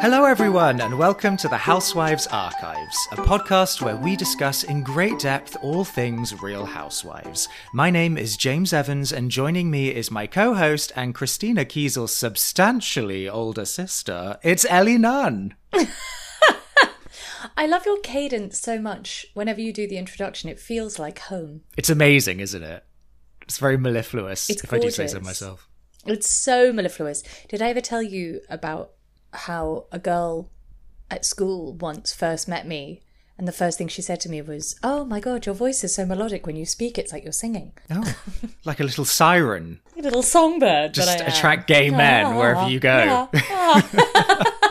Hello, everyone, and welcome to the Housewives Archives, a podcast where we discuss in great depth all things Real Housewives. My name is James Evans, and joining me is my co host and Christina Kiesel's substantially older sister. It's Ellie Nunn. I love your cadence so much. Whenever you do the introduction, it feels like home. It's amazing, isn't it? It's very mellifluous, It's if I do say so myself. It's so mellifluous. Did I ever tell you about how a girl at school once first met me? And the first thing she said to me was, Oh my god, your voice is so melodic when you speak, it's like you're singing. Oh, like a little siren. A little songbird. Just that I am. attract gay men ah, wherever you go. Ah.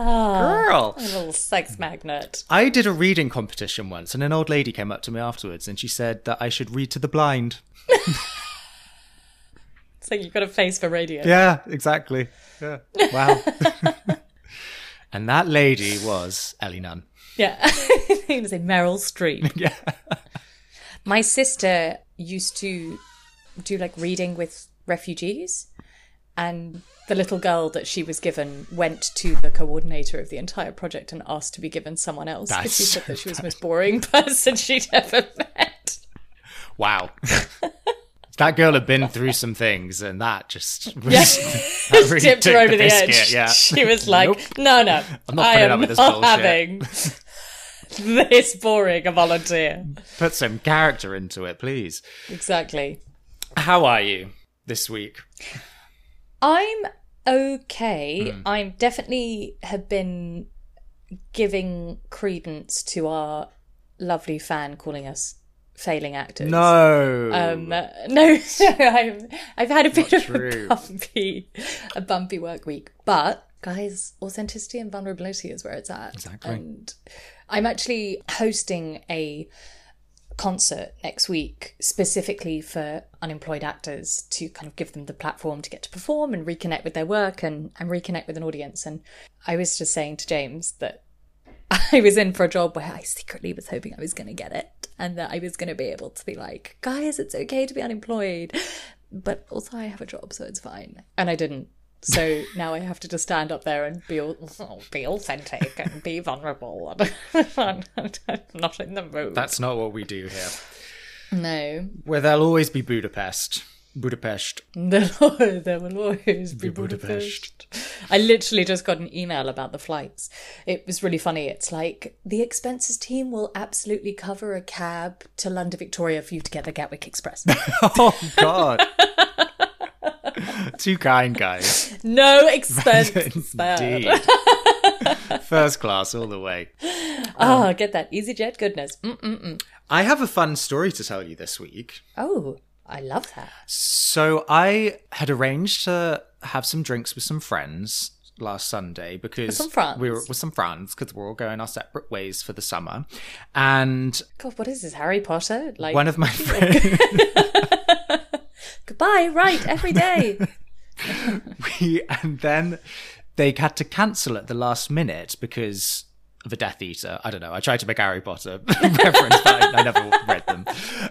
Ah, girl. A little sex magnet. I did a reading competition once, and an old lady came up to me afterwards and she said that I should read to the blind. It's like you've got a face for radio. Yeah, exactly. Yeah. Wow. and that lady was Ellie Nunn. Yeah. it was a Meryl Streep. Yeah. My sister used to do like reading with refugees, and the little girl that she was given went to the coordinator of the entire project and asked to be given someone else because she That's said that she was the most boring person she'd ever met. Wow. That girl had been through some things, and that just was, Yeah. that really Tipped her over the, biscuit, edge. Yeah. She was like, Nope. "No, no, I'm not I am up with this not bullshit." having this boring a volunteer." Put some character into it, please. Exactly. How are you this week? I'm okay. Hmm. I'm definitely have been giving credence to our lovely fan calling us failing actors. No. Um, no, I've, I've had a bit of true. a bumpy, a bumpy work week, but guys, authenticity and vulnerability is where it's at. Exactly. And I'm actually hosting a concert next week specifically for unemployed actors to kind of give them the platform to get to perform and reconnect with their work and, and reconnect with an audience. And I was just saying to James that I was in for a job where I secretly was hoping I was going to get it and that I was going to be able to be like, guys, it's okay to be unemployed. But also, I have a job, so it's fine. And I didn't. So now I have to just stand up there and be, be authentic and be vulnerable. I'm not in the mood. That's not what we do here. No. Where there'll always be Budapest. Budapest. There, will- there will always be Budapest. I literally just got an email about the flights. It was really funny. It's like the expenses team will absolutely cover a cab to London Victoria for you to get the Gatwick Express. Oh, God. Too kind, guys. no expense spared. Indeed. First class all the way. Oh, get that EasyJet goodness. Mm-mm-mm. I have a fun story to tell you this week. Oh, I love that. So I had arranged to have some drinks with some friends last Sunday because we were with some friends because we're all going our separate ways for the summer, and God, what is this, Harry Potter? Like, one of my friends goodbye, right, every day. we, and then they had to cancel at the last minute because a Death Eater. I don't know. I tried to make Harry Potter reference, but I, I never read them.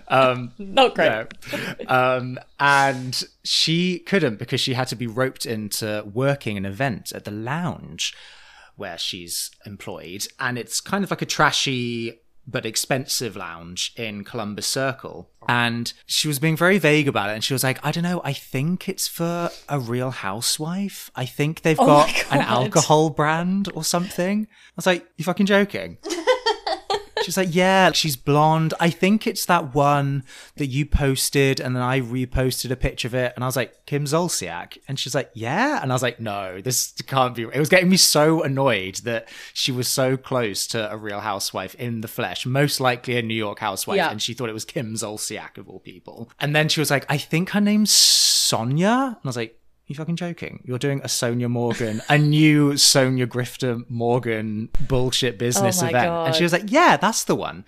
Um, Not great. No. Um, and she couldn't because she had to be roped into working an event at the lounge where she's employed. And it's kind of like a trashy but expensive lounge in Columbus Circle. And she was being very vague about it. And she was like, I don't know, I think it's for a real housewife. I think they've oh got Oh my an alcohol brand or something. I was like, you fucking joking? She's like, yeah, she's blonde. I think it's that one that you posted, and then I reposted a picture of it, and I was like, Kim Zolciak, and she's like, yeah, and I was like, no, this can't be. It was getting me so annoyed that she was so close to a Real Housewife in the flesh, most likely a New York housewife, Yeah. and she thought it was Kim Zolciak of all people. And then she was like, I think her name's Sonja, and I was like. You fucking joking? You're doing a Sonja Morgan, a new Sonja Grifter Morgan bullshit business Oh event. And she was like, yeah, that's the one.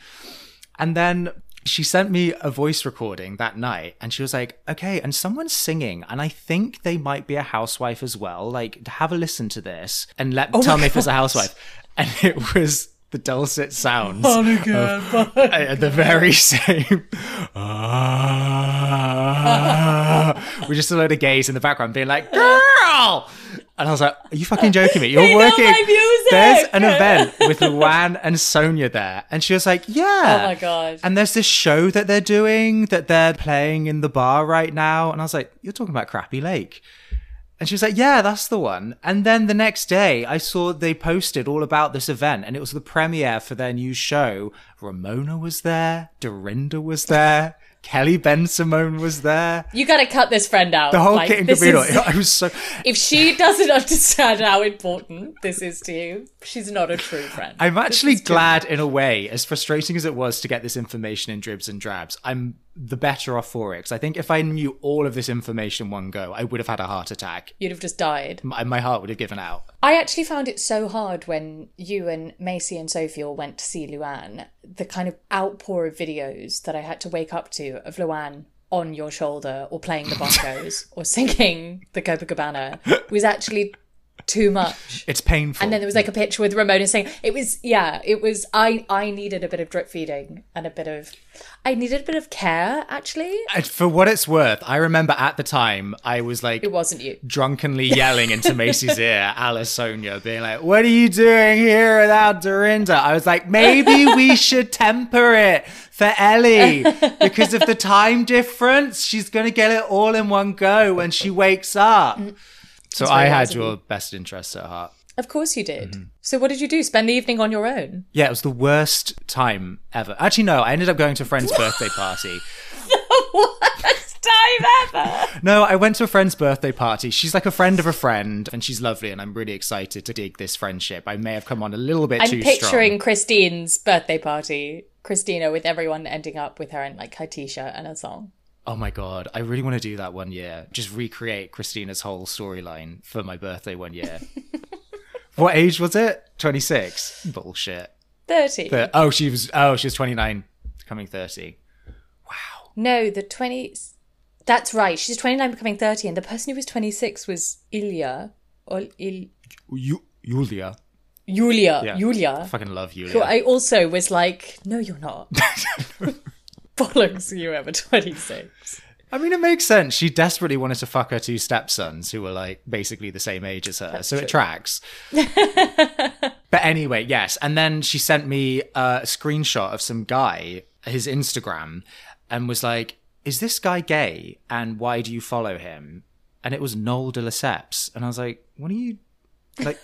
And then she sent me a voice recording that night and she was like, okay, and someone's singing. And I think they might be a housewife as well. Like, have a listen to this and let tell Oh my me if it's a housewife. And it was the dulcet sounds Monica, of, at the very same. Ah, we just a load of gays in the background being like, girl! And I was like, Are you fucking joking me? You're They working. my music!" There's an event with Luann and Sonja there. And she was like, Yeah. Oh my God. And there's this show that they're doing that they're playing in the bar right now. And I was like, You're talking about Crappie Lake. And she was like, Yeah, that's the one. And then the next day, I saw they posted all about this event, and it was the premiere for their new show. Ramona was there, Dorinda was there, Kelly Bensimon was there. You gotta cut this friend out. The whole Like, kit and this caboodle. is- I was so. if she doesn't understand how important this is to you, she's not a true friend. I'm actually true. glad, in a way, as frustrating as it was to get this information in dribs and drabs. I'm the better off for it because I think if I knew all of this information one go, I would have had a heart attack. You'd have just died. My, uh, my heart would have given out. I actually found it so hard when you and Macy and Sophie all went to see Luann. The kind of outpour of videos that I had to wake up to of Luann on your shoulder or playing the bongos or singing the Copacabana was actually too much. It's painful. And then there was like a picture with Ramona saying it was yeah, it was I I needed a bit of drip feeding and a bit of I needed a bit of care actually. And for what it's worth, I remember at the time I was like It wasn't you. drunkenly yelling into Macy's ear, Alice Sonja, being like, What are you doing here without Dorinda? I was like, Maybe we should temper it for Ellie because of the time difference. She's going to get it all in one go when she wakes up. Mm. So I had your best interests at heart. Of course you did. Mm-hmm. So what did you do? Spend the evening on your own? Yeah, it was the worst time ever. Actually, no, I ended up going to a friend's birthday party. The worst time ever. No, I went to a friend's birthday party. She's like a friend of a friend, and she's lovely, and I'm really excited to dig this friendship. I may have come on a little bit I'm too picturing strong. Christine's birthday party. Christina with everyone ending up with her in like her t-shirt and a song. Oh my god, I really want to do that one year. Just recreate Christina's whole storyline for my birthday one year. what age was it? 26. Bullshit. 30. But, oh, she was oh, she was 29 coming 30. Wow. No, the 20 That's right. She's 29 becoming 30 and the person who was 26 was Ilya or Il You Julia. Julia. Yeah. I Julia. fucking love Julia. Who I also was like, no, you're not. Bollocks, you ever 26. I mean, it makes sense. She desperately wanted to fuck her two stepsons, who were like basically the same age as her, so it tracks. but anyway, yes. And then she sent me a screenshot of some guy, his Instagram, and was like, "Is this guy gay? And why do you follow him?" And it was Noel de Lesseps, and I was like, "What are you like?"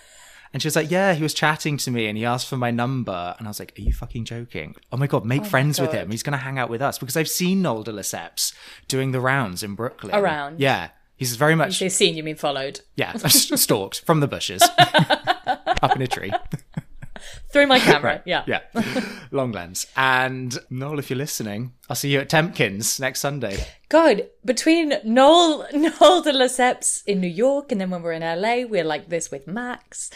And she was like, "Yeah, he was chatting to me, and he asked for my number." And I was like, "Are you fucking joking? Oh my god, make oh friends with him. He's gonna hang out with us because I've seen Noel de Lesseps doing the rounds in Brooklyn. Around. yeah. He's very much They've seen you mean followed. yeah stalked from the bushes up in a tree. Through my camera. Yeah. Yeah, long lens. And Noel, if you're listening, I'll see you at Tompkins next Sunday. God, between Noel, Noel de Lesseps in New York and then when we're in LA, we're like this with Max.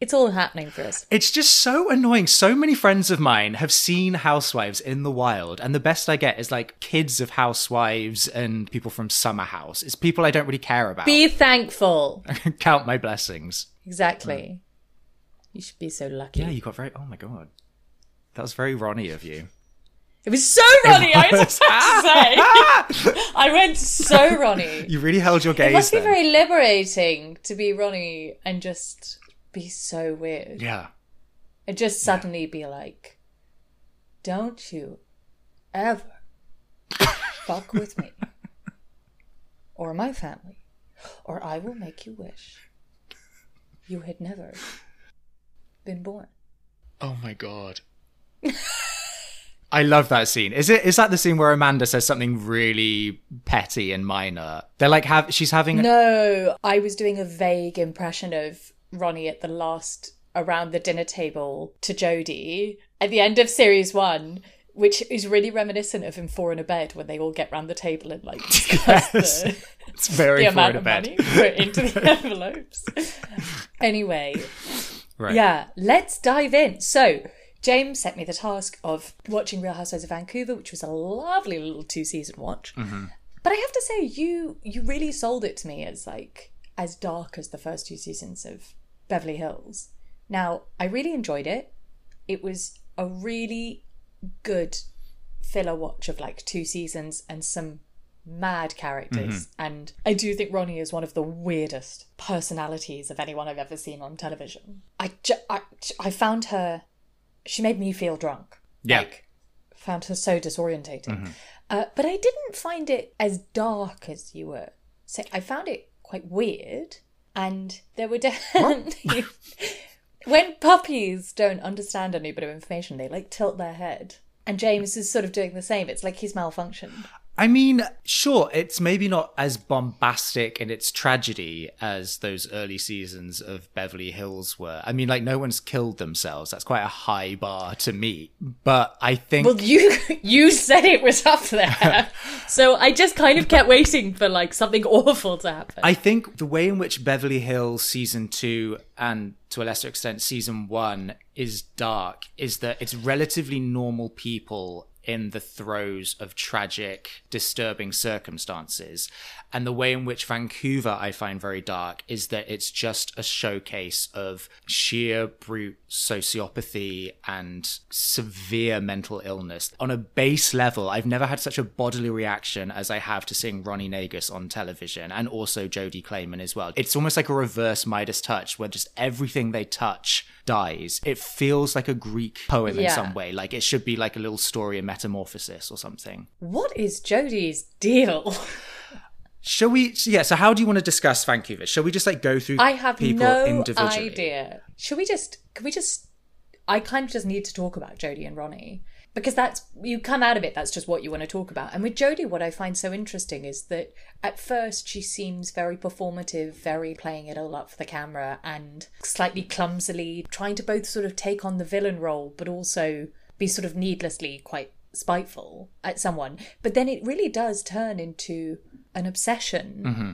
It's all happening for us. It's just so annoying. So many friends of mine have seen Housewives in the wild, and the best I get is like kids of housewives and people from Summer House. It's people I don't really care about. Be thankful. Count my blessings. Exactly. Mm. You should be so lucky. Yeah, you got very. Oh my god, that was very Ronnie of you. It was so Ronnie, I was about to say. I went so Ronnie. You really held your gaze. It must be then. very liberating to be Ronnie and just be so weird. Yeah. And just suddenly be like, don't you ever fuck with me or my family, or I will make you wish you had never been born. Oh my god. I love that scene. Is it is that the scene where Amanda says something really petty and minor? They're like have she's having No, I was doing a vague impression of Ronnie at the last around the dinner table to Jody at the end of series one, which is really reminiscent of in Four in a Bed when they all get round the table and like discuss Yes. the, it's very the amount of bed. money put into the envelopes. anyway, Right. yeah, let's dive in. So, James set me the task of watching Real Housewives of Vancouver, which was a lovely little two season watch. Mm-hmm. But I have to say, you you really sold it to me as like as dark as the first two seasons of Beverly Hills. Now, I really enjoyed it. It was a really good filler watch of like two seasons and some mad characters. And I do think Ronnie is one of the weirdest personalities of anyone I've ever seen on television. I, ju- I, I found her, she made me feel drunk. Yeah. Like, found her so disorientating. Uh, but I didn't find it as dark as you were saying. I found it quite weird. And there were definitely. when puppies don't understand any bit of information, they like tilt their head. And James is sort of doing the same. It's like he's malfunctioned. I mean, sure, it's maybe not as bombastic in its tragedy as those early seasons of Beverly Hills were. I mean, like, no one's killed themselves. That's quite a high bar to meet. But I think. Well, you you said it was up there, so I just kind of kept waiting for like something awful to happen. I think the way in which Beverly Hills season two and to a lesser extent season one is dark is that it's relatively normal people in the throes of tragic, disturbing circumstances. And the way in which Vancouver I find very dark is that it's just a showcase of sheer brute sociopathy and severe mental illness. On a base level, I've never had such a bodily reaction as I have to seeing Ronnie Negus on television and also Jody Claman as well. It's almost like a reverse Midas touch where just everything they touch dies. It feels like a Greek poem in some way. Like it should be like a little story of metamorphosis or something. what is Jody's deal? Shall we? Yeah. So, how do you want to discuss Vancouver? Shall we just like go through I have people no individually? idea. Should we just? Can we just? I kind of just need to talk about Jody and Ronnie because that's you come out of it. That's just what you want to talk about. And with Jody, what I find so interesting is that at first she seems very performative, very playing it all up for the camera, and slightly clumsily trying to both sort of take on the villain role, but also be sort of needlessly quite spiteful at someone. But then it really does turn into an obsession mm-hmm.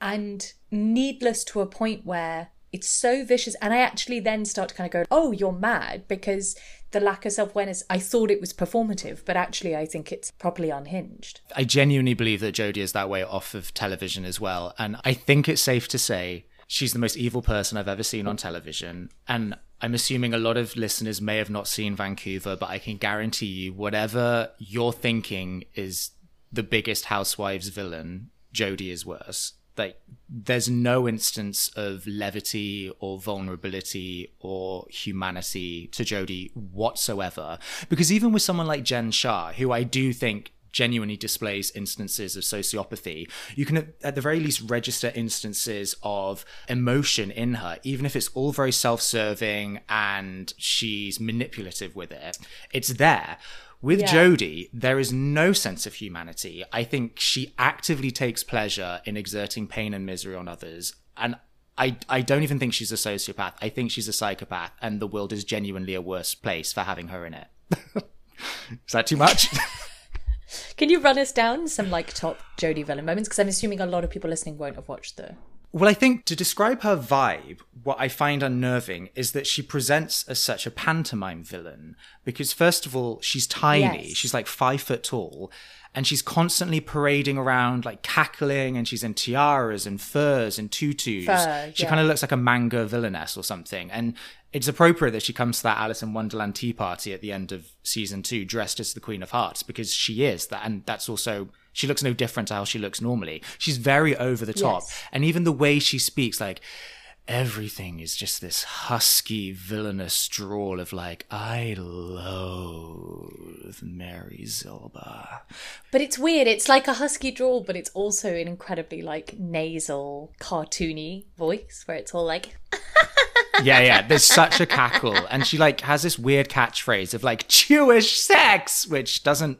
and needless to a point where it's so vicious. And I actually then start to kind of go, oh, you're mad because the lack of self awareness. I thought it was performative, but actually, I think it's properly unhinged. I genuinely believe that Jody is that way off of television as well. And I think it's safe to say she's the most evil person I've ever seen on television. And I'm assuming a lot of listeners may have not seen Vancouver, but I can guarantee you, whatever you're thinking is the biggest Housewives villain, Jody is worse. Like, there's no instance of levity or vulnerability or humanity to Jody whatsoever. Because even with someone like Jen Shah, who I do think genuinely displays instances of sociopathy, you can at the very least register instances of emotion in her, even if it's all very self serving and she's manipulative with it. It's there. With Yeah. Jody, there is no sense of humanity. I think she actively takes pleasure in exerting pain and misery on others. And I, I don't even think she's a sociopath. I think she's a psychopath, and the world is genuinely a worse place for having her in it. is that too much? Can you run us down some like top Jody villain moments? Because I'm assuming a lot of people listening won't have watched the. Well, I think to describe her vibe, what I find unnerving is that she presents as such a pantomime villain. Because, first of all, she's tiny. Yes. She's like five foot tall. And she's constantly parading around, like cackling, and she's in tiaras and furs and tutus. Fur, she yeah. kind of looks like a manga villainess or something. And it's appropriate that she comes to that Alice in Wonderland tea party at the end of season two dressed as the Queen of Hearts because she is that. And that's also, she looks no different to how she looks normally. She's very over the top. Yes. And even the way she speaks, like, everything is just this husky, villainous drawl of like, I loathe Mary Zilba. But it's weird. It's like a husky drawl, but it's also an incredibly like nasal, cartoony voice where it's all like. Yeah, yeah. There's such a cackle, and she like has this weird catchphrase of like Jewish sex, which doesn't.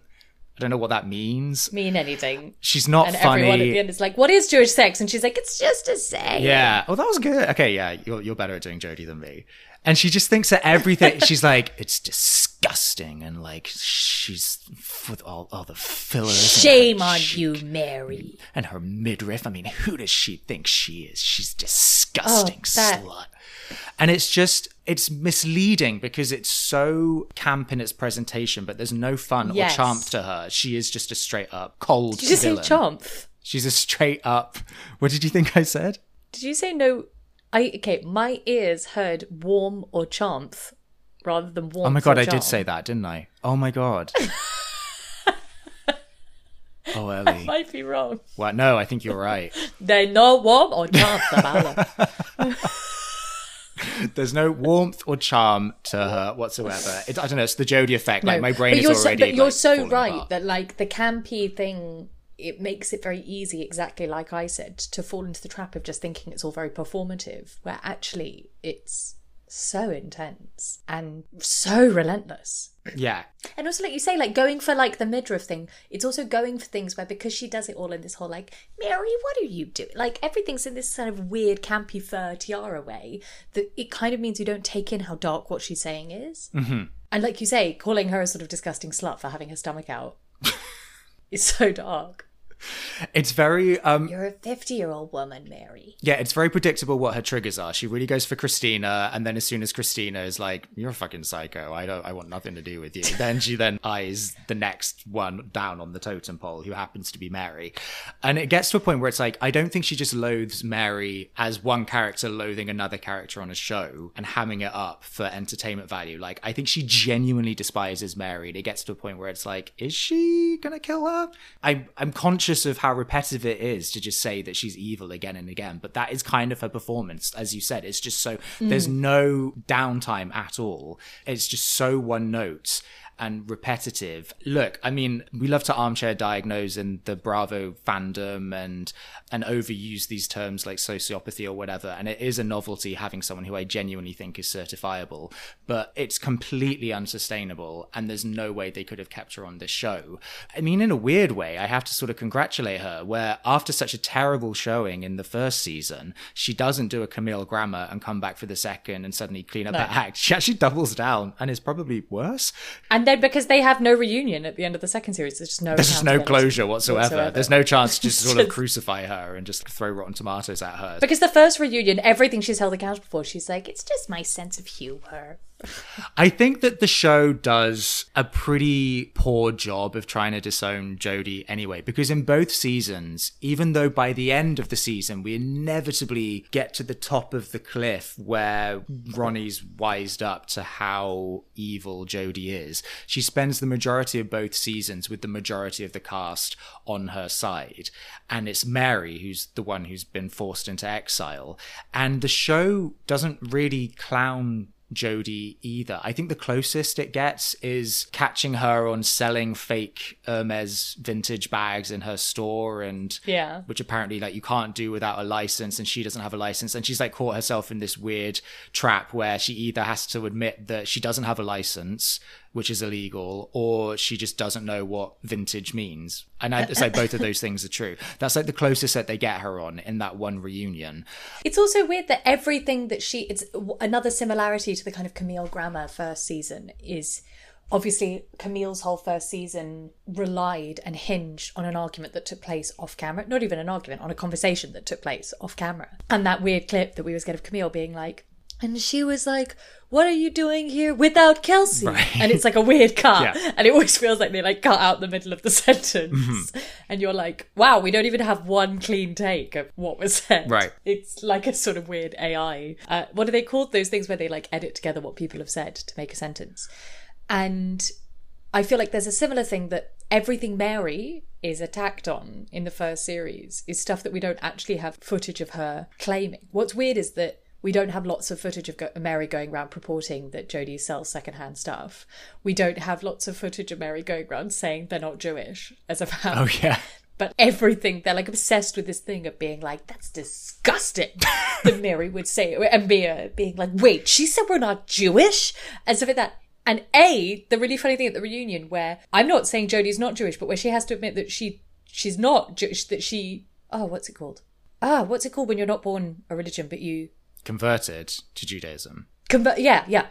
I don't know what that means. mean anything. She's not funny. And funny. everyone at the end is like, "What is Jewish sex?" And she's like, "It's just a saying." Yeah. Oh, that was good. Okay, yeah, you're you're better at doing Jody than me. And she just thinks that everything. she's like, it's disgusting, and like she's with all all the fillers. Shame on cheek you, Mary. And her midriff. I mean, who does she think she is? She's disgusting Oh, that- slut. And it's just it's misleading because it's so camp in its presentation, but there's no fun Yes. or charm to her. She is just a straight up cold. Did you just say chomp? She's a straight up. What did you think I said? Did you say no? I okay. My ears heard warm or chomp rather than warm. Oh my god, I did say that, didn't I? Oh my god. Oh, Ellie. I might be wrong. Well, no, I think you're right. They're not warm or not, Sabala. There's no warmth or charm to her whatsoever. It, I don't know. It's the Jody effect. like my brain is already. So, but you're so right apart. that like the campy thing, it makes it very easy, exactly like I said, to fall into the trap of just thinking it's all very performative, where actually it's so intense and so relentless. Yeah, And also, like you say, like going for like the midriff thing, it's also going for things where because she does it all in this whole like, Mary, what are you doing? Like everything's in this kind of weird, campy fur tiara way that it kind of means you don't take in how dark what she's saying is. Mm-hmm. And like you say, calling her a sort of disgusting slut for having her stomach out is so dark. It's very. um You're a 50 year old woman, Mary. Yeah, it's very predictable what her triggers are. She really goes for Christina, and then as soon as Christina is like, "You're a fucking psycho. I don't. I want nothing to do with you," then she then eyes the next one down on the totem pole, who happens to be Mary, and it gets to a point where it's like, I don't think she just loathes Mary as one character loathing another character on a show and hamming it up for entertainment value. Like, I think she genuinely despises Mary, and it gets to a point where it's like, is she gonna kill her? I'm I'm conscious of how repetitive it is to just say that she's evil again and again, but that is kind of her performance, as you said. It's just so there's mm. no downtime at all. It's just so one note and repetitive. Look, I mean, we love to armchair diagnose in the Bravo fandom and and overuse these terms like sociopathy or whatever, and it is a novelty having someone who I genuinely think is certifiable, but it's completely unsustainable, and there's no way they could have kept her on this show. I mean, in a weird way, I have to sort of congratulate her, where after such a terrible showing in the first season, she doesn't do a Camille Grammer and come back for the second and suddenly clean up that act. She actually doubles down and is probably worse. And then because they have no reunion at the end of the second series, there's just no There's just no closure whatsoever. whatsoever. There's no chance to just sort of crucify her and just throw rotten tomatoes at her. Because the first reunion, everything she's held accountable for, she's like, it's just my sense of humor. I think that the show does a pretty poor job of trying to disown Jody anyway, because in both seasons, even though by the end of the season we inevitably get to the top of the cliff where Ronnie's wised up to how evil Jody is, she spends the majority of both seasons with the majority of the cast on her side. And it's Mary who's the one who's been forced into exile. And the show doesn't really clown Jody either. I think the closest it gets is catching her on selling fake Hermes vintage bags in her store and Yeah. which apparently like you can't do without a license and she doesn't have a license and she's like caught herself in this weird trap where she either has to admit that she doesn't have a license which is illegal or she just doesn't know what vintage means and i'd say both of those things are true that's like the closest that they get her on in that one reunion It's also weird that everything that she, it's another similarity to the kind of Camille Grammer first season is obviously Camille's whole first season relied and hinged on an argument that took place off camera. Not even an argument, on a conversation that took place off camera. And that weird clip that we always get of Camille being like, and she was like, What are you doing here without Kelsey? And it's like a weird cut. Yeah. And it always feels like they like cut out the middle of the sentence. Mm-hmm. And you're like, Wow, we don't even have one clean take of what was said. Right. It's like a sort of weird AI. Uh, what are they called? Those things where they like edit together what people have said to make a sentence. And I feel like there's a similar thing that everything Mary is attacked on in the first series is stuff that we don't actually have footage of her claiming. What's weird is that we don't have lots of footage of go- Mary going around purporting that Jody sells secondhand stuff. We don't have lots of footage of Mary going around saying they're not Jewish as a fact. oh yeah But everything, they're like obsessed with this thing of being like, that's disgusting. that Mary would say, and Mia being like, wait, she said we're not Jewish? And stuff like that. And A, the really funny thing at the reunion where I'm not saying Jody's not Jewish, but where she has to admit that she she's not Jewish, that she, oh, what's it called? Ah, what's it called when you're not born a religion, but you converted to judaism convert? Yeah, yeah.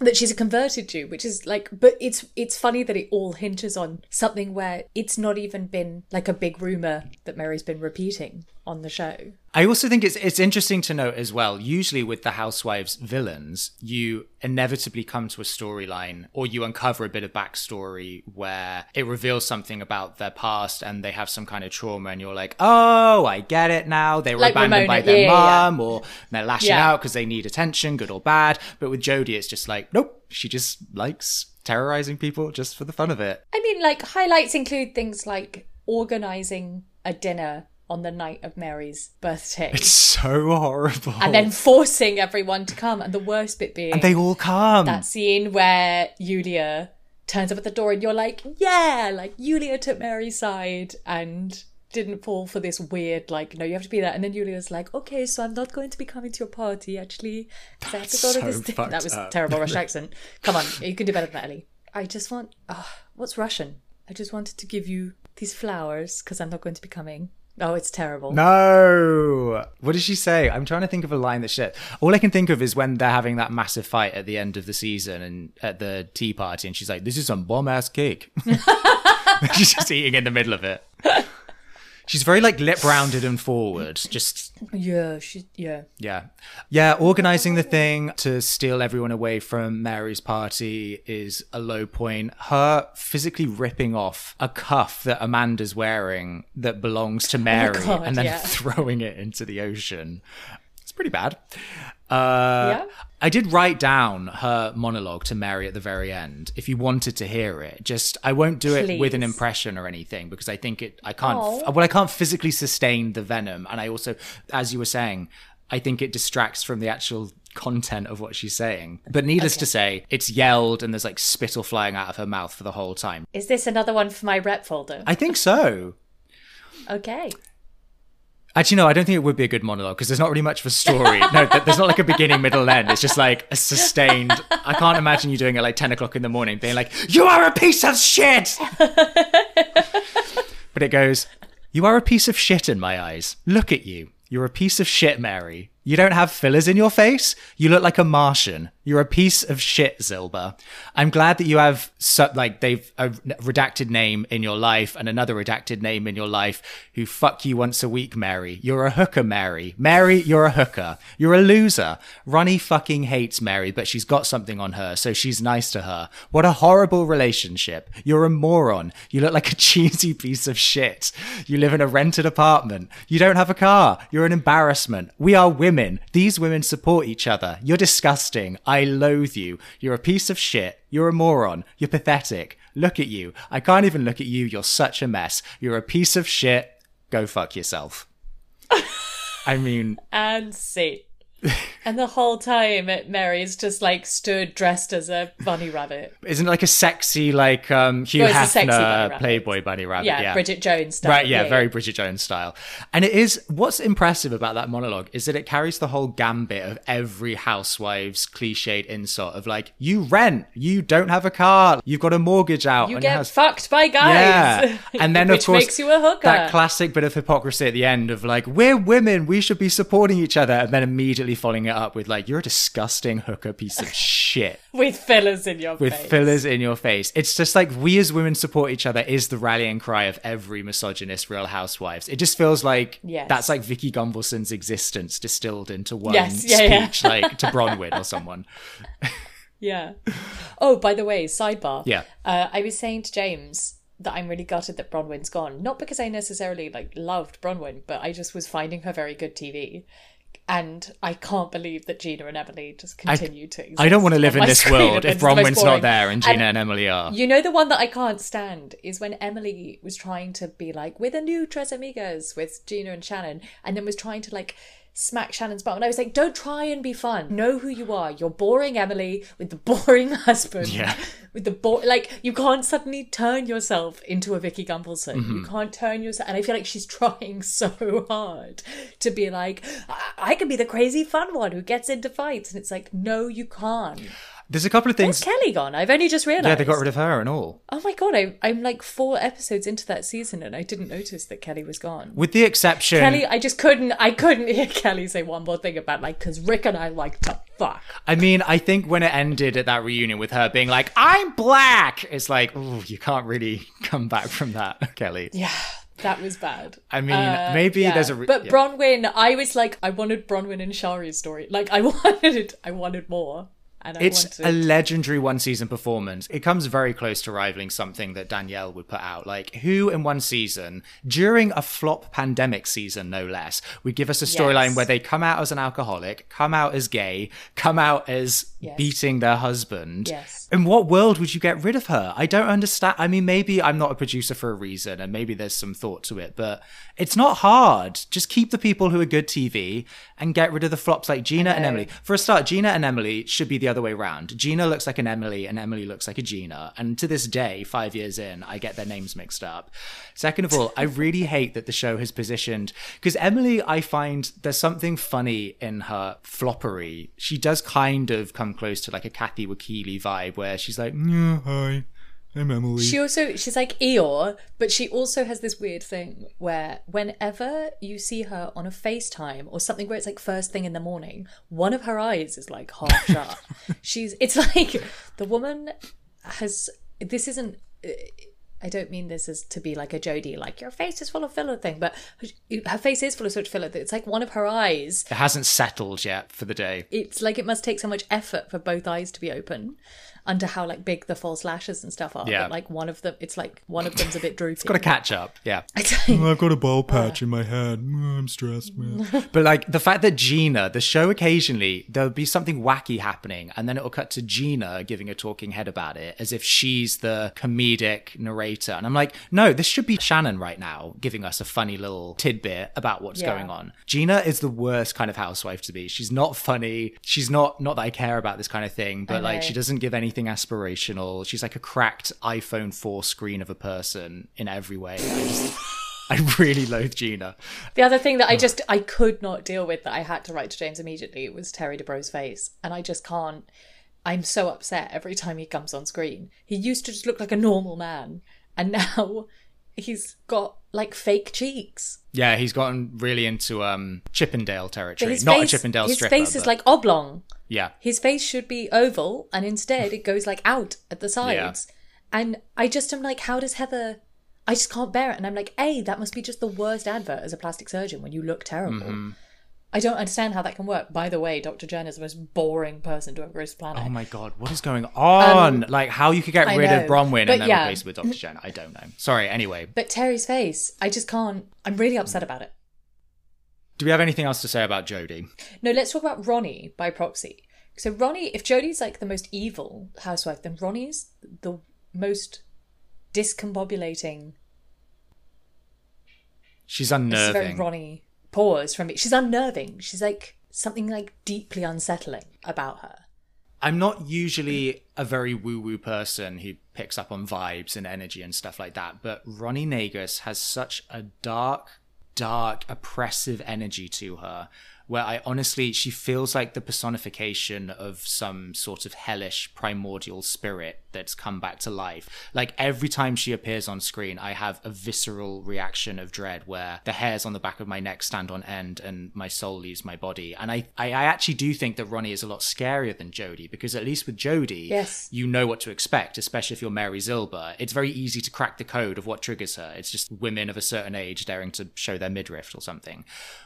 That she's a converted Jew, which is like, but it's it's funny that it all hinges on something where it's not even been like a big rumor that Mary's been repeating on the show. I also think it's it's interesting to note as well. Usually with the housewives villains, you inevitably come to a storyline or you uncover a bit of backstory where it reveals something about their past and they have some kind of trauma and you're like, oh, I get it now. They were Like abandoned by their yeah, yeah, yeah. mum or they're lashing Yeah. out because they need attention, good or bad. But with Jody, it's just like, nope, she just likes terrorizing people just for the fun of it. I mean, like highlights include things like organizing a dinner on the night of Mary's birthday. It's so horrible. and then forcing everyone to come. And the worst bit being And they all come. that scene where Ioulia turns up at the door and you're like, yeah, like Ioulia took Mary's side and didn't fall for this weird, like, no, you have to be there. And then Ioulia's like, okay, so I'm not going to be coming to your party, actually, I have to go That's to this so thing. That was up. terrible Russian accent. Come on, you can do better than that, Ellie. I just want, oh, what's Russian? I just wanted to give you these flowers because I'm not going to be coming. Oh, it's terrible. No. What did she say? I'm trying to think of a line that shit. All I can think of is when they're having that massive fight at the end of the season and at the tea party, and she's like, "This is some bomb ass cake." she's just eating in the middle of it. She's very like lip rounded and forward. Just Yeah, she, yeah. yeah, yeah. Organizing the thing to steal everyone away from Mary's party is a low point. Her physically ripping off a cuff that Amanda's wearing that belongs to oh Mary God, and then yeah. throwing it into the ocean. Pretty bad. Uh, Yeah? I did write down her monologue to Mary at the very end. If you wanted to hear it, just I won't do it with an impression or anything because I think it. I can't. Aw. well, I can't physically sustain the venom, and I also, as you were saying, I think it distracts from the actual content of what she's saying. But needless to say, it's yelled and there's like spittle flying out of her mouth for the whole time. Is this another one for my rep folder? I think so. Okay. Actually, no, I don't think it would be a good monologue because there's not really much of a story. no, there's not like a beginning, middle, end. It's just like a sustained. I can't imagine you doing it like 10 o'clock in the morning, being like, You are a piece of shit! but it goes, You are a piece of shit in my eyes. Look at you. You're a piece of shit, Mary. You don't have fillers in your face. You look like a Martian. You're a piece of shit, Zilba. I'm glad that you have so, like they've a redacted name in your life and another redacted name in your life who fuck you once a week, Mary. You're a hooker, Mary. Mary, you're a hooker. You're a loser. Ronnie fucking hates Mary, but she's got something on her, so she's nice to her. What a horrible relationship. You're a moron. You look like a cheesy piece of shit. You live in a rented apartment. You don't have a car. You're an embarrassment. We are women. These women support each other. You're disgusting. I loathe you. You're a piece of shit. You're a moron. You're pathetic. Look at you. I can't even look at you. You're such a mess. You're a piece of shit. Go fuck yourself. I mean, And see. and the whole time, Mary's just like stood dressed as a bunny rabbit. isn't it like a sexy, like um, Hugh Well, sexy bunny Hefner. Playboy bunny rabbit? Yeah, Yeah, Bridget Jones style. Right, yeah, very Bridget Jones style. And it is what's impressive about that monologue is that it carries the whole gambit of every housewife's cliched insult of like, you rent, you don't have a car, you've got a mortgage out, You get house. fucked by guys. Yeah, and then of course makes you a hooker. that classic bit of hypocrisy at the end of like we're women, we should be supporting each other, and then immediately following it up with like you're a disgusting hooker piece of shit with fillers in your with face. fillers in your face. It's just like we as women support each other is the rallying cry of every misogynist Real Housewives. It just feels like Yes. that's like Vicki Gunvalson's existence distilled into one Yes, yeah, yeah. speech, like to Braunwyn or someone. Yeah. Oh, by the way, sidebar. Yeah. Uh, I was saying to James that I'm really gutted that Braunwyn's gone. Not because I necessarily like loved Braunwyn, but I just was finding her very good TV. And I can't believe that Gina and Emily just continue to exist. I don't want to live in this world if Braunwyn's not there and Gina And and Emily are. You know the one that I can't stand is when Emily was trying to be like, we're the new Tres Amigas with Gina and Shannon, and then was trying to like smack Shannon's bum. And I was like, don't try and be fun. Know who you are. You're boring Emily with the boring husband. Yeah. With the bo- like, you can't suddenly turn yourself into a Vicki Gunvalson. Mm-hmm. You can't turn yourself. And I feel like she's trying so hard to be like, I, I can be the crazy fun one who gets into fights. And it's like, no, you can't. There's a couple of Where's things. Kelly gone? I've only just realised. Yeah, they got rid of her and all. Oh my god, I, I'm like four episodes into that season and I didn't notice that Kelly was gone. With the exception, Kelly, I just couldn't, I couldn't hear Kelly say one more thing about like, because Rick and I like to fuck. I mean, I think when it ended at that reunion with her being like, "I'm black," it's like, oh, you can't really come back from that, Kelly. Yeah, that was bad. I mean, Uh, maybe yeah. there's a. Re- but yeah. Braunwyn, I was like, I wanted Braunwyn and Shari's story. Like, I wanted, it I wanted more. It's wanted... a legendary one season performance. It comes very close to rivaling something that Danielle would put out. Like, who in one season, during a flop pandemic season, no less, would give us a storyline Yes. where they come out as an alcoholic, come out as gay, come out as Yes. beating their husband. Yes. In what world would you get rid of her? I don't understand. I mean, maybe I'm not a producer for a reason, and maybe there's some thought to it, but it's not hard. Just keep the people who are good TV and get rid of the flops like Gina and. Emily. For a start, Gina and Emily should be the other way around. Gina looks like an Emily, and Emily looks like a Gina. And to this day, five years in, I get their names mixed up. Second of all, I really hate that the show has positioned because Emily, I find there's something funny in her floppery. She does kind of come close to like a Kathy Wakile vibe, where she's like, "Yeah, hi, I'm Emily." She also she's like Eeyore, but she also has this weird thing where whenever you see her on a FaceTime or something where it's like first thing in the morning, one of her eyes is like half shut. she's it's like the woman has this isn't I don't mean this as to be like a Jody, like your face is full of filler thing, but her face is full of such filler that it's like one of her eyes. it hasn't settled yet for the day. It's like it must take so much effort for both eyes to be open, under how like big the false lashes and stuff are. Yeah. But like one of them, it's like one of them's a bit droopy. Got to catch up, yeah. I've got a bald patch in my head. Mm, I'm stressed, man. But like the fact that Gina, the show occasionally there'll be something wacky happening, and then it'll cut to Gina giving a talking head about it, as if she's the comedic narrator. And I'm like, no, this should be Shannon right now giving us a funny little tidbit about what's Yeah. going on. Gina is the worst kind of housewife to be. She's not funny. She's not not that I care about this kind of thing, but like she doesn't give anything aspirational. She's like a cracked iPhone 4 screen of a person in every way. I just I really loathe Gina. The other thing that I just I could not deal with that I had to write to James immediately was Terry Dubrow's face, and I just can't. I'm so upset every time he comes on screen. He used to just look like a normal man, and now he's got like fake cheeks. Yeah, he's gotten really into um Chippendale territory. His Not face, a Chippendale his stripper. face is but- like oblong. yeah. His face should be oval, and instead it goes like out at the sides. And I just am like, how does Heather? I just can't bear it. And I'm like, A, that must be just the worst advert as a plastic surgeon when you look terrible. Mm-hmm. I don't understand how that can work. By the way, Dr. Jen is the most boring person to ever grace planet. Oh my god, what is going on? like how you could get Um, I rid know, of Braunwyn but and then yeah. replace it with Dr. Jen? I don't know. Sorry, anyway. But Terry's face, I just can't. I'm really upset about it. Do we have anything else to say about Jody? No, let's talk about Ronnie by proxy. So Ronnie, if Jody's like the most evil housewife, then Ronnie's the most discombobulating She's This is very unnerving. Ronnie pause from it. She's unnerving. She's like something like deeply unsettling about her. I'm not usually a very woo-woo person who picks up on vibes and energy and stuff like that, but Ronnie Negus has such a dark, dark, oppressive energy to her where I honestly she feels like the personification of some sort of hellish primordial spirit that's come back to life. Like every time she appears on screen, I have a visceral reaction of dread where the hairs on the back of my neck stand on end and my soul leaves my body. And I, I, I actually do think that Ronnie is a lot scarier than Jody because at least with Jody, Yes. you know what to expect, especially if you're Mary Zilba. It's very easy to crack the code of what triggers her. It's just women of a certain age daring to show their midriff or something.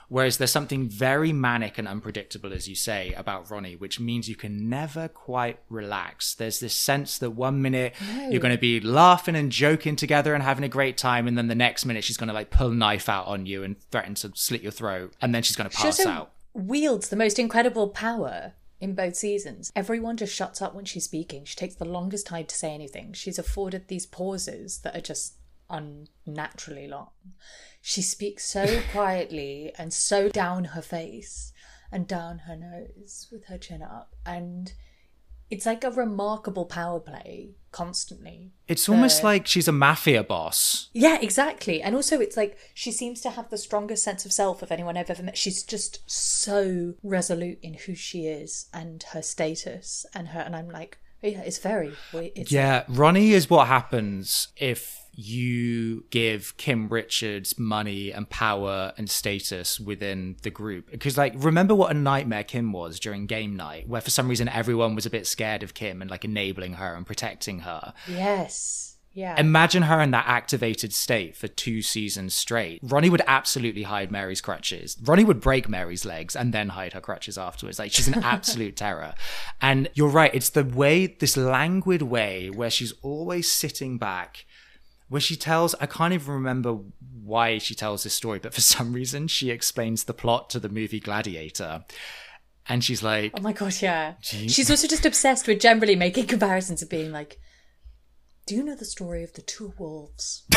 Whereas there's something very manic and unpredictable, as you say, about Ronnie, which means you can never quite relax. There's this sense that one minute you're going to be laughing and joking together and having a great time, and then the next minute she's going to like pull a knife out on you and threaten to slit your throat, and then she's going to She pass also out. wields the most incredible power in both seasons. Everyone just shuts up when she's speaking. She takes the longest time to say anything. She's afforded these pauses that are just unnaturally long. She speaks so quietly and so down her face and down her nose with her chin up. And it's like a remarkable power play constantly. It's almost like she's a mafia boss. Yeah, exactly. And also, it's like she seems to have the strongest sense of self of anyone I've ever met. She's just so resolute in who she is and her status and her. And I'm like, yeah, it's very. It's Yeah, Ronnie is what happens if you give Kim Richards money and power and status within the group. Because, like, remember what a nightmare Kim was during game night, where for some reason everyone was a bit scared of Kim and like enabling her and protecting her. Yes. Yeah. Imagine her in that activated state for two seasons straight. Ronnie would absolutely hide Mary's crutches. Ronnie would break Mary's legs and then hide her crutches afterwards. Like she's an absolute terror. And you're right, it's the way, this languid way where she's always sitting back, where she tells, I can't even remember why she tells this story, but for some reason she explains the plot to the movie Gladiator. And she's like, Oh my god, yeah. She's also just obsessed with generally making comparisons of being like, do you know the story of the two wolves?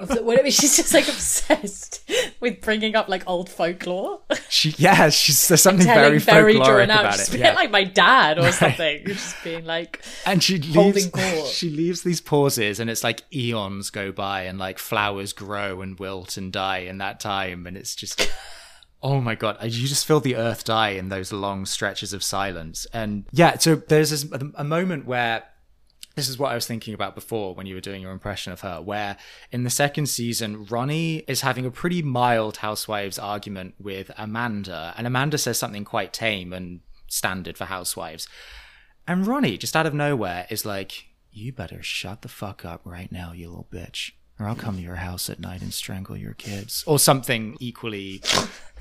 of the, whatever. She's just like obsessed with bringing up like old folklore. she, yeah, she's, there's something very very drawn out. about She's it. Yeah. like my dad or something. Just being like, and she leaves court. she leaves these pauses and it's like eons go by and like flowers grow and wilt and die in that time and it's just oh my god you just feel the earth die in those long stretches of silence and yeah so there's this, a moment where this is what I was thinking about before when you were doing your impression of her, where in the second season, Ronnie is having a pretty mild housewives argument with Amanda, and Amanda says something quite tame and standard for housewives. And Ronnie, just out of nowhere, is like, You better shut the fuck up right now, you little bitch. Or I'll come to your house at night and strangle your kids. Or something equally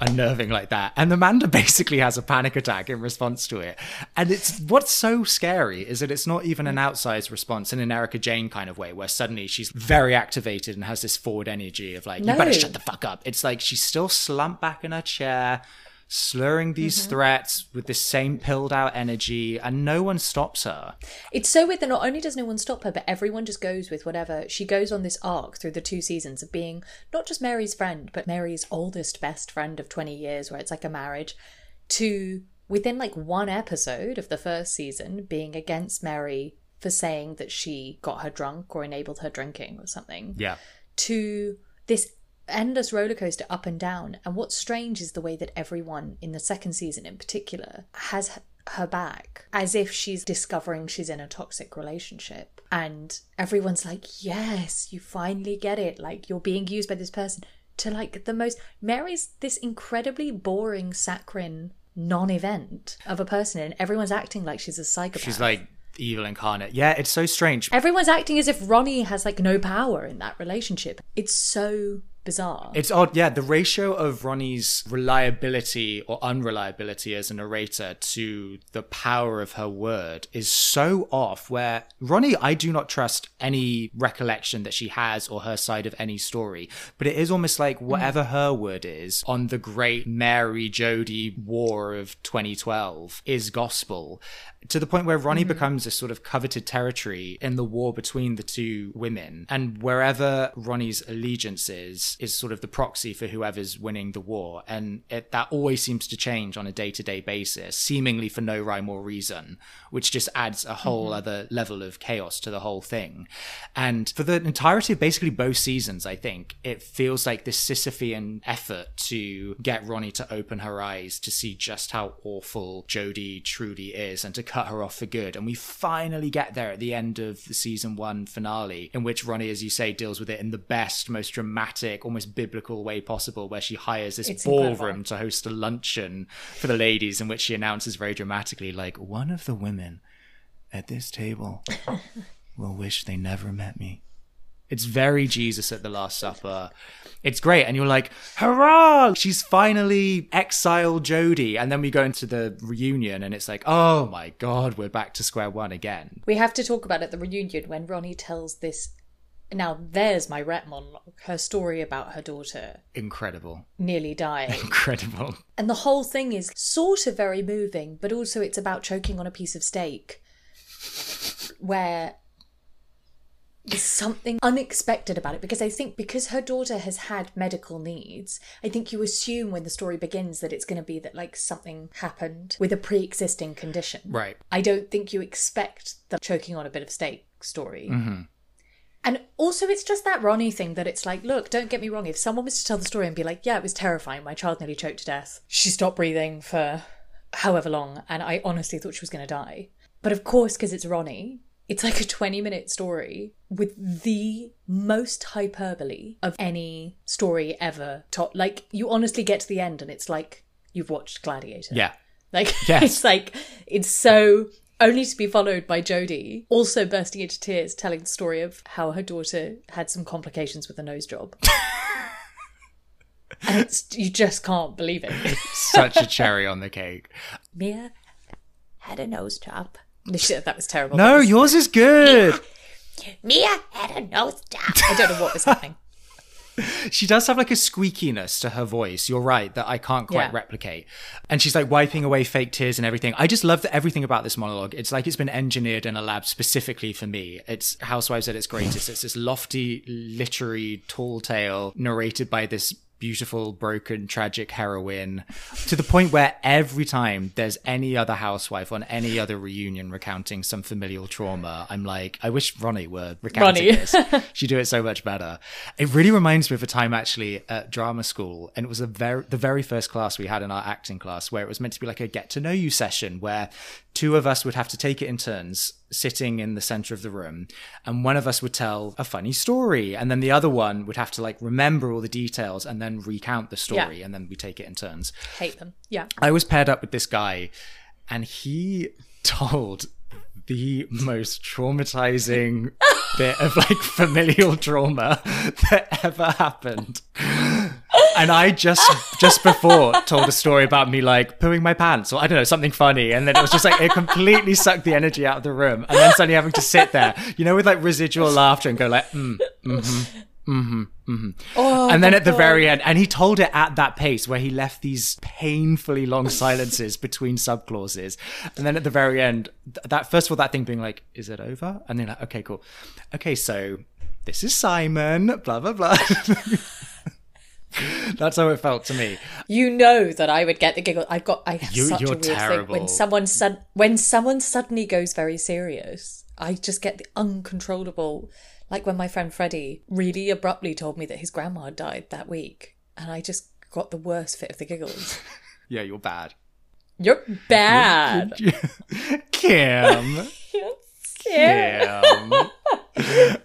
unnerving like that. And Amanda basically has a panic attack in response to it. And it's what's so scary is that it's not even an outsized response in an Erika Jayne kind of way, where suddenly she's very activated and has this forward energy of like, You better shut the fuck up. It's like she's still slumped back in her chair slurring these Mm-hmm. threats with the same pilled out energy, and no one stops her. It's so weird that not only does no one stop her, but everyone just goes with whatever. She goes on this arc through the two seasons of being not just Mary's friend, but Mary's oldest best friend of 20 years, where it's like a marriage, to within like one episode of the first season being against Mary for saying that she got her drunk or enabled her drinking or something Yeah. to this endless roller coaster up and down. And what's strange is the way that everyone in the second season in particular has her back as if she's discovering she's in a toxic relationship. And everyone's like, yes, you finally get it. Like you're being used by this person to like the most. Mary's this incredibly boring, saccharine non event of a person, and everyone's acting like she's a psychopath. She's like evil incarnate. Yeah, it's so strange. Everyone's acting as if Ronnie has like no power in that relationship. It's so bizarre. It's odd, yeah. The ratio of Ronnie's reliability or unreliability as a narrator to the power of her word is so off. Where Ronnie, I do not trust any recollection that she has or her side of any story, but it is almost like mm. whatever her word is on the great Mary Jody war of 2012 is gospel to the point where Ronnie mm-hmm. becomes this sort of coveted territory in the war between the two women. And wherever Ronnie's allegiance is, is sort of the proxy for whoever's winning the war. And it, that always seems to change on a day to day basis, seemingly for no rhyme or reason, which just adds a whole mm-hmm. other level of chaos to the whole thing. And for the entirety of basically both seasons, I think it feels like this Sisyphean effort to get Ronnie to open her eyes to see just how awful Jody truly is and to cut her off for good. And we finally get there at the end of the season one finale, in which Ronnie, as you say, deals with it in the best, most dramatic, almost biblical way possible, where she hires this It's ballroom incredible. to host a luncheon for the ladies, in which she announces very dramatically, like, one of the women at this table will wish they never met me. It's very Jesus at the Last Supper. It's great. And you're like, hurrah! She's finally exiled Jody. And then we go into the reunion and it's like, oh my God, we're back to square one again. We have to talk about at the reunion when Ronnie tells this. Now, there's my rep monologue, her story about her daughter Incredible. nearly dying. Incredible. and the whole thing is sort of very moving, but also it's about choking on a piece of steak where there's something unexpected about it because I think because her daughter has had medical needs, I think you assume when the story begins that it's going to be that like something happened with a pre existing condition. Right. I don't think you expect the choking on a bit of steak story. Mm-hmm. And also, it's just that Ronnie thing that it's like, look, don't get me wrong. If someone was to tell the story and be like, yeah, it was terrifying, my child nearly choked to death, she stopped breathing for however long, and I honestly thought she was going to die. But of course, because it's Ronnie, it's like a 20 minute story with the most hyperbole of any story ever taught. Like, you honestly get to the end and it's like you've watched Gladiator. Yeah. Like Yes. it's like it's so only to be followed by Jody also bursting into tears, telling the story of how her daughter had some complications with a nose job. and it's, you just can't believe it. Such a cherry on the cake. Mia had a nose job. That was terrible. No, yours is good. Mia had a nose job. I don't know what was happening. She does have like a squeakiness to her voice. You're right that I can't quite Yeah. replicate. And she's like wiping away fake tears and everything. I just love that everything about this monologue. It's like it's been engineered in a lab specifically for me. It's Housewives at its greatest. It's this lofty, literary, tall tale narrated by this beautiful, broken, tragic heroine to the point where every time there's any other housewife on any other reunion recounting some familial trauma, I'm like, I wish Ronnie were recounting Ronnie. this. She'd do it so much better. It really reminds me of a time actually at drama school, and it was a very the very first class we had in our acting class where it was meant to be like a get to know you session where two of us would have to take it in turns sitting in the center of the room and one of us would tell a funny story and then the other one would have to like remember all the details and then recount the story Yeah. and then we take it in turns Hate them. Yeah. I was paired up with this guy, and he told the most traumatizing bit of like familial trauma that ever happened. And I just just before told a story about me like pooing my pants or I don't know something funny, and then it was just like it completely sucked the energy out of the room, and then suddenly having to sit there, you know, with like residual laughter and go like, mm, mm, mm, Oh, and then at the very end, and he told it at that pace where he left these painfully long silences between subclauses. And then at the very end, th- that first of all, that thing being like, is it over? And then like, okay, cool. Okay, so this is Simon, blah, blah, blah. That's how it felt to me. You know that I would get the giggle. I've got. I have You- such you're a weird thing when someone sud- when someone suddenly goes very serious. I just get the uncontrollable. Like when my friend Freddie really abruptly told me that his grandma died that week, and I just got the worst fit of the giggles. Yeah, you're bad. You're bad. Kim. Yeah. Kim.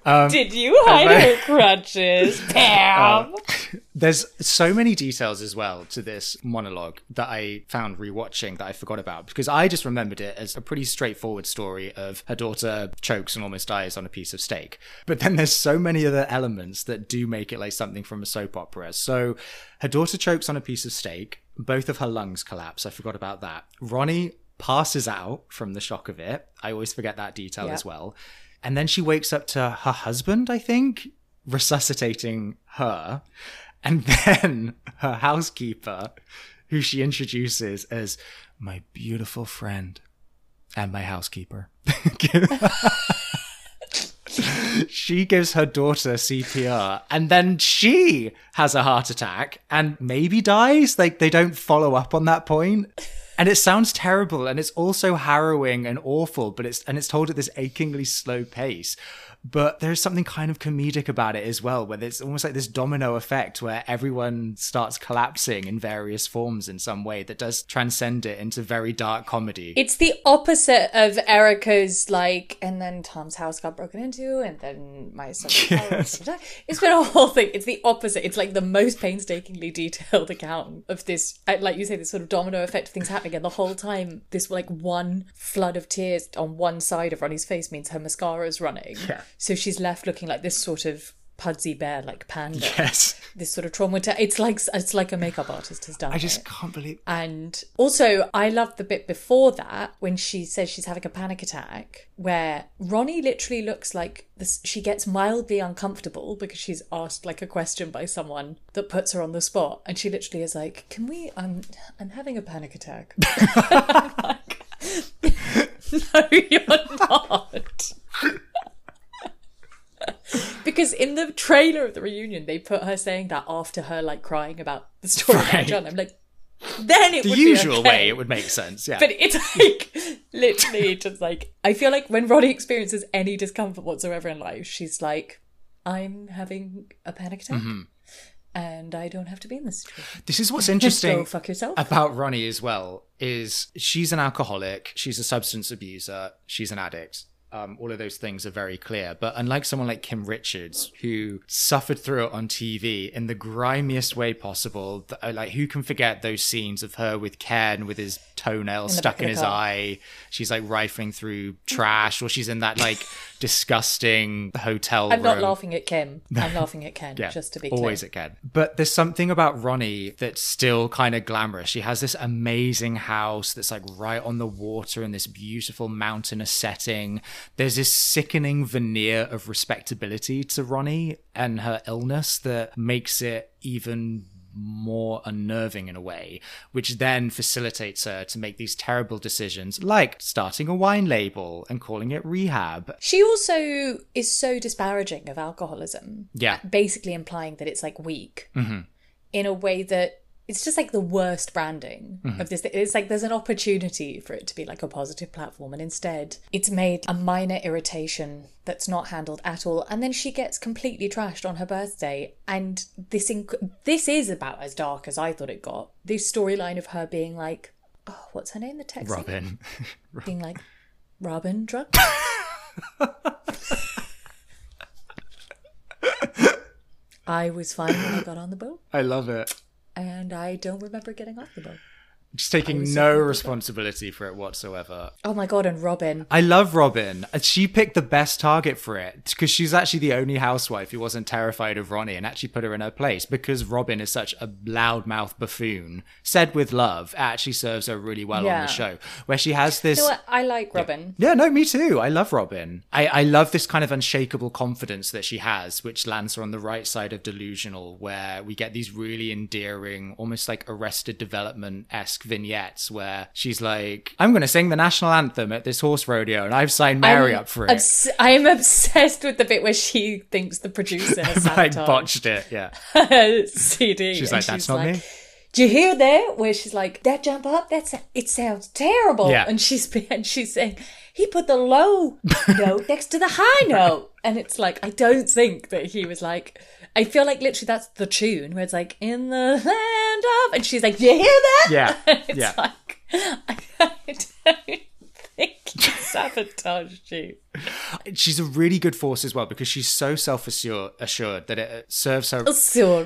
Um, Did you hide her crutches, Pam? Uh, there's so many details as well to this monologue that I found rewatching that I forgot about because I just remembered it as a pretty straightforward story of her daughter chokes and almost dies on a piece of steak. But then there's so many other elements that do make it like something from a soap opera. So her daughter chokes on a piece of steak, both of her lungs collapse. I forgot about that. Ronnie passes out from the shock of it. I always forget that detail Yeah. as well. And then she wakes up to her husband, I think, resuscitating her. And then her housekeeper, who she introduces as my beautiful friend and my housekeeper. she gives her daughter CPR and then she has a heart attack and maybe dies. Like they don't follow up on that point. And it sounds terrible and it's also harrowing and awful, but it's and it's told at this achingly slow pace. But there's something kind of comedic about it as well, where it's almost like this domino effect where everyone starts collapsing in various forms in some way that does transcend it into very dark comedy. It's the opposite of Erika's like, and then Tom's house got broken into, and then my son. Yes. It's been a whole thing. It's the opposite. It's like the most painstakingly detailed account of this, like you say, this sort of domino effect of things happening, and the whole time, this like one flood of tears on one side of Ronnie's face means her mascara is running. Yeah. So she's left looking like this sort of Pudsey bear, like panda. yes. This sort of trauma. It's like it's like a makeup artist has done. I it. just can't believe And also, I love the bit before that when she says she's having a panic attack, where Ronnie literally looks like this. She gets mildly uncomfortable because she's asked like a question by someone that puts her on the spot, and she literally is like, "Can we? I'm I'm having a panic attack." Like, no, you're not. Because in the trailer of the reunion, they put her saying that after her like crying about the story Right. John. I'm like, then it the would usual okay. way it would make sense. Yeah. But it's like literally just like I feel like when Ronnie experiences any discomfort whatsoever in life, she's like, I'm having a panic attack. Mm-hmm. And I don't have to be in this situation. this is what's interesting about Ronnie as well is she's an alcoholic, she's a substance abuser, she's an addict. Um, all of those things are very clear. But unlike someone like Kim Richards, who suffered through it on TV in the grimiest way possible, th- uh, like who can forget those scenes of her with Ken with his toenail the stuck in his eye? She's like rifling through trash, or she's in that like disgusting hotel I'm not laughing at Kim. I'm laughing at Ken, Yeah, just to be clear. always clear. again. But there's something about Ronnie that's still kind of glamorous. She has this amazing house that's like right on the water in this beautiful mountainous setting. There's this sickening veneer of respectability to Ronnie and her illness that makes it even more unnerving in a way, which then facilitates her to make these terrible decisions like starting a wine label and calling it rehab. She also is so disparaging of alcoholism. Yeah. Basically implying that it's like weak mm-hmm. in a way that it's just like the worst branding mm-hmm. of this. It's like there's an opportunity for it to be like a positive platform, and instead it's made a minor irritation that's not handled at all. And then she gets completely trashed on her birthday. And this inc- this is about as dark as I thought it got. This storyline of her being like, oh, what's her name? The text Robin. being like, Robin drug. I was fine when I got on the boat, I love it. And I don't remember getting off the boat. Just taking no responsibility for it whatsoever. Oh my god, and Robin. I love Robin. She picked the best target for it because she's actually the only housewife who wasn't terrified of Ronnie and actually put her in her place because Robin is such a loudmouth buffoon. Said with love, actually serves her really well on the show where she has this. You know? I like Robin. Yeah, no, me too. I love Robin. I, I love this kind of unshakable confidence that she has, which lands her on the right side of delusional, where we get these really endearing, almost like arrested development esque vignettes where she's like, I'm going to sing the national anthem at this horse rodeo and I've signed Mary I'm up for it. obs- I am obsessed with the bit where she thinks the producer has I botched it. Yeah. CD. She's like, that's not me. Do you hear that? Where she's like, that jump up, that's it sounds terrible. Yeah. And she's and she's saying, he put the low note next to the high note. And it's like, I don't think that he was like I feel like literally that's the tune where it's like, in the land of and she's like, you hear that? Yeah. It's Yeah. like I, I don't think sabotaged you. She's a really good force as well because she's so self assured that it serves her. So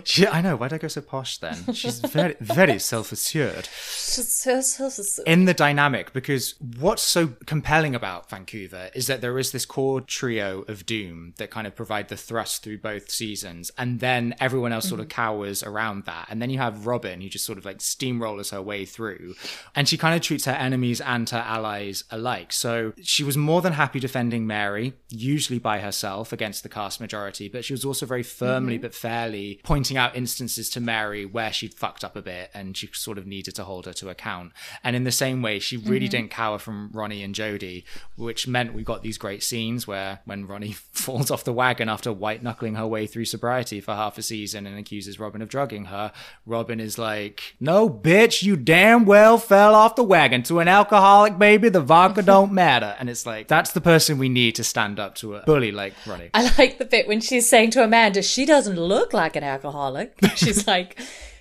She, I know. Why did I go so posh then? She's very, very self assured. She's so self assured. in the dynamic because what's so compelling about Vancouver is that there is this core trio of doom that kind of provide the thrust through both seasons and then everyone else sort of mm-hmm. cowers around that and then you have Robin who just sort of like steamrollers her way through and she kind of treats her enemies and her allies alike so she was more than happy defending Mary usually by herself against the cast majority but she was also very firmly mm-hmm. but fairly pointing out instances to Mary where she'd fucked up a bit and she sort of needed to hold her to account. And in the same way she really mm-hmm. didn't cower from Ronnie and Jody which meant we got these great scenes where when Ronnie falls off the wagon after white knuckling her way through sobriety for half a season and accuses Robin of drugging her Robin is like no bitch you damn well fell off the wagon to an alcoholic baby the vodka don't matter and it's like that's the person we need to stand up to a bully like Ronnie I like the bit when she's saying to Amanda, she doesn't look like an alcoholic. She's like,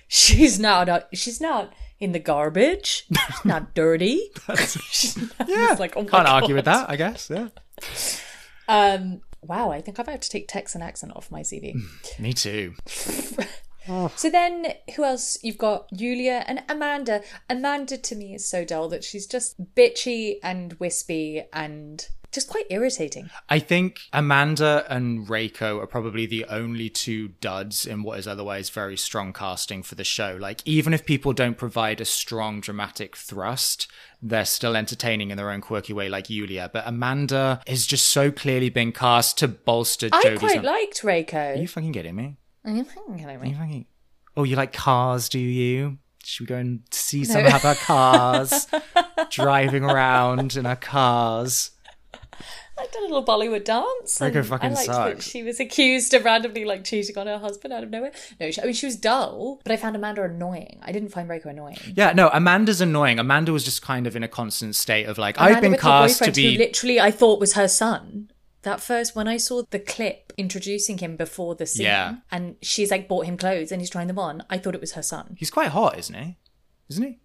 she's not, a, she's not in the garbage. She's not dirty. she's not, yeah like, oh can't argue with that I guess yeah Um, wow, I think I'm about to take Texan accent off my CV. me too Oh. So then, who else? You've got Ioulia and Amanda. Amanda to me is so dull that she's just bitchy and wispy and just quite irritating. I think Amanda and Reiko are probably the only two duds in what is otherwise very strong casting for the show. Like, even if people don't provide a strong dramatic thrust, they're still entertaining in their own quirky way, like Ioulia. But Amanda has just so clearly been cast to bolster I Jody's. quite liked Reiko. Are you fucking kidding me? Are you thinking of Are me? you fucking. Oh, you like cars, do you? Should we go and see some of our cars? driving around in our cars. I did a little Bollywood dance. Reiko and fucking I liked that sucks. she was accused of randomly like cheating on her husband out of nowhere. No, she, I mean she was dull, but I found Amanda annoying. I didn't find Reiko annoying. Yeah, no, Amanda's annoying. Amanda was just kind of in a constant state of like, I've Amanda been with her cast to boyfriend, who be. literally I thought was her son. That first when I saw the clip introducing him before the scene, Yeah. and she's like bought him clothes and he's trying them on, I thought it was her son. He's quite hot, isn't he? Isn't he?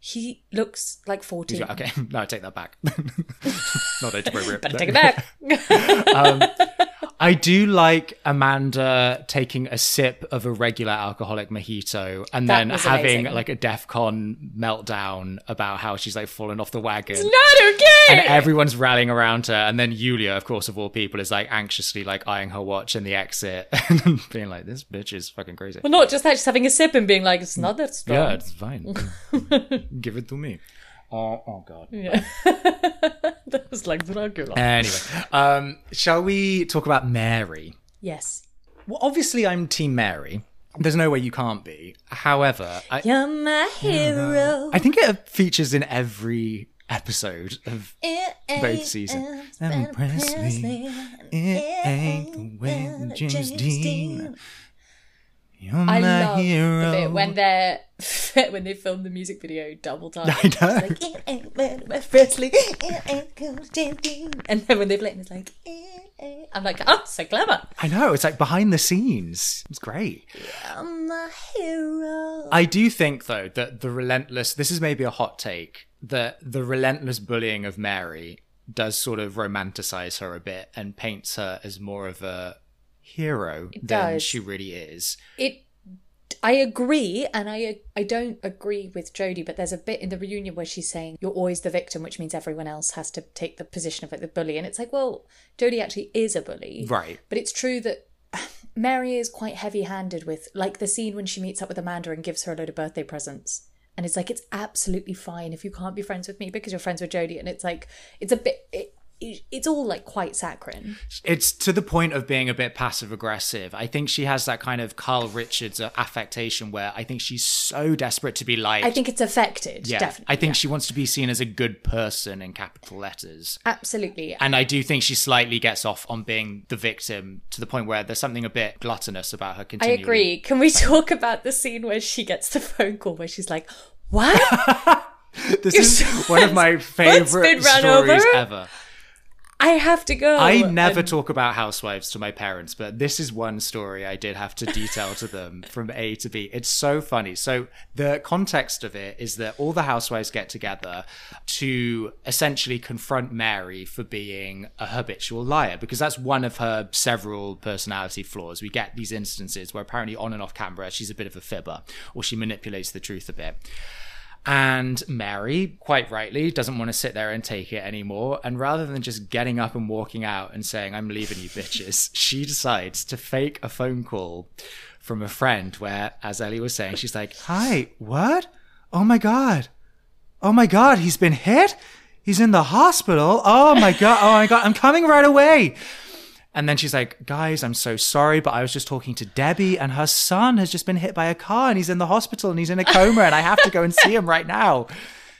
He looks like 14. Okay, no, I take that back. Not inappropriate. Better take it back. Um, I do like Amanda taking a sip of a regular alcoholic mojito and That then having amazing. like a DEF CON meltdown about how she's like fallen off the wagon. It's Not okay. and everyone's rallying around her, and then Ioulia, of course, of all people, is like anxiously like eyeing her watch in the exit and being like, "This bitch is fucking crazy." well, not just that, just having a sip and being like, it's not that strong. Yeah, it's fine. Give it to me. Oh, oh god. Yeah. that was like Dracula. Anyway, um, shall we talk about Mary? yes. Well, obviously, I'm Team Mary. There's no way you can't be. However, I, You're my hero. I think it features in every episode of it both seasons. Elvis Presley, it ain't the way James Dean. You're I my love hero. the bit when they're when they film the music video double time. I know. It's like, "It ain't Elvis Presley, it ain't cool And then when they play it, it's like, "It ain't-" I'm like, oh, so clever. I know. It's like behind the scenes. It's great. I'm the hero. I do think though that the relentless this is maybe a hot take that the relentless bullying of Mary does sort of romanticize her a bit and paints her as more of a hero than does. she really is. it I agree, and I I don't agree with Jody, but there's a bit in the reunion where she's saying you're always the victim, which means everyone else has to take the position of like the bully, and it's like, well, Jody actually is a bully, Right. But it's true that Mary is quite heavy-handed with like the scene when she meets up with Amanda and gives her a load of birthday presents. And it's like it's absolutely fine if you can't be friends with me because you're friends with Jody, and it's like it's a bit it, it, it's all like quite saccharine. It's to the point of being a bit passive aggressive. I think she has that kind of Kyle Richards uh, affectation where I think she's so desperate to be liked. I think it's affected, yeah, definitely. I think yeah. she wants to be seen as a good person in capital letters. absolutely. And I do think she slightly gets off on being the victim to the point where there's something a bit gluttonous about her I agree. Can we talk about the scene where she gets the phone call where she's like, "What? This is one of my favorite stories ever. I have to go." I never And talk about housewives to my parents, but this is one story I did have to detail to them from A to B. It's so funny. So, the context of it is that all the housewives get together to essentially confront Mary for being a habitual liar, because that's one of her several personality flaws. We get these instances where apparently on and off camera, she's a bit of a fibber or she manipulates the truth a bit. And Mary, quite rightly, doesn't want to sit there and take it anymore. And rather than just getting up and walking out and saying, I'm leaving you bitches, she decides to fake a phone call from a friend where, as Ellie was saying, she's like, Hi, what? Oh my god. Oh my god, he's been hit? He's in the hospital? Oh my god. Oh my god, I'm coming right away. And then she's like, guys, I'm so sorry, but I was just talking to Debbie and her son has just been hit by a car and he's in the hospital and he's in a coma and I have to go and see him right now.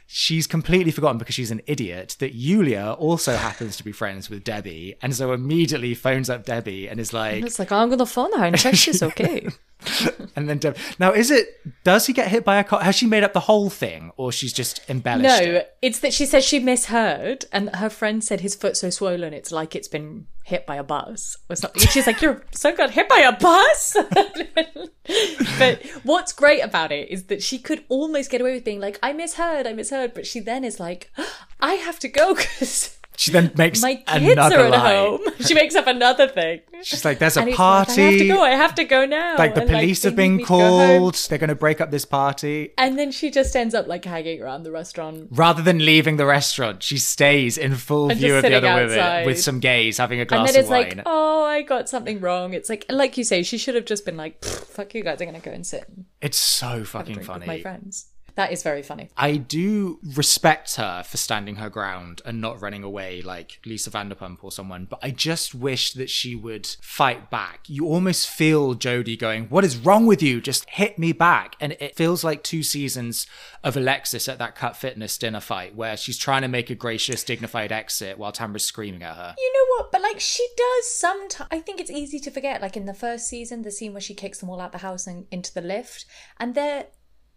She's completely forgotten because she's an idiot that Ioulia also happens to be friends with Debbie and so immediately phones up Debbie and is like, It's like I'm gonna phone her and check she's okay. and then Debbie, now is it, does he get hit by a car? Has she made up the whole thing or she's just embellished no, it? it's that she says she misheard, and her friend said his foot's so swollen it's like it's been hit by a bus or something. And she's like, "Your son got hit by a bus." but what's great about it is that she could almost get away with being like, "I misheard, I misheard," but she then is like, "I have to go because." She then makes My kids another are at lie. home. She makes up another thing. She's like, there's a And party. Like, I have to go. I have to go now. like the And, police they have been to go called. They're going to break up this party. And then she just ends up like hanging around the restaurant. Rather than leaving the restaurant, she stays in full And view of the other women with some gays having a glass. And then of it's wine. like, oh, I got something wrong. It's like, like you say, she should have just been like, fuck you guys, I'm gonna go and sit it's so fucking with my friends. That is very funny. I do respect her for standing her ground and not running away like Lisa Vanderpump or someone, but I just wish that she would fight back. You almost feel Jody going, What is wrong with you? Just hit me back. And it feels like two seasons of Alexis at that Cut Fitness dinner fight where she's trying to make a gracious, dignified exit while Tamra's screaming at her. You know what? But like she does sometimes. I think it's easy to forget. Like in the first season, the scene where she kicks them all out the house and into the lift, and there.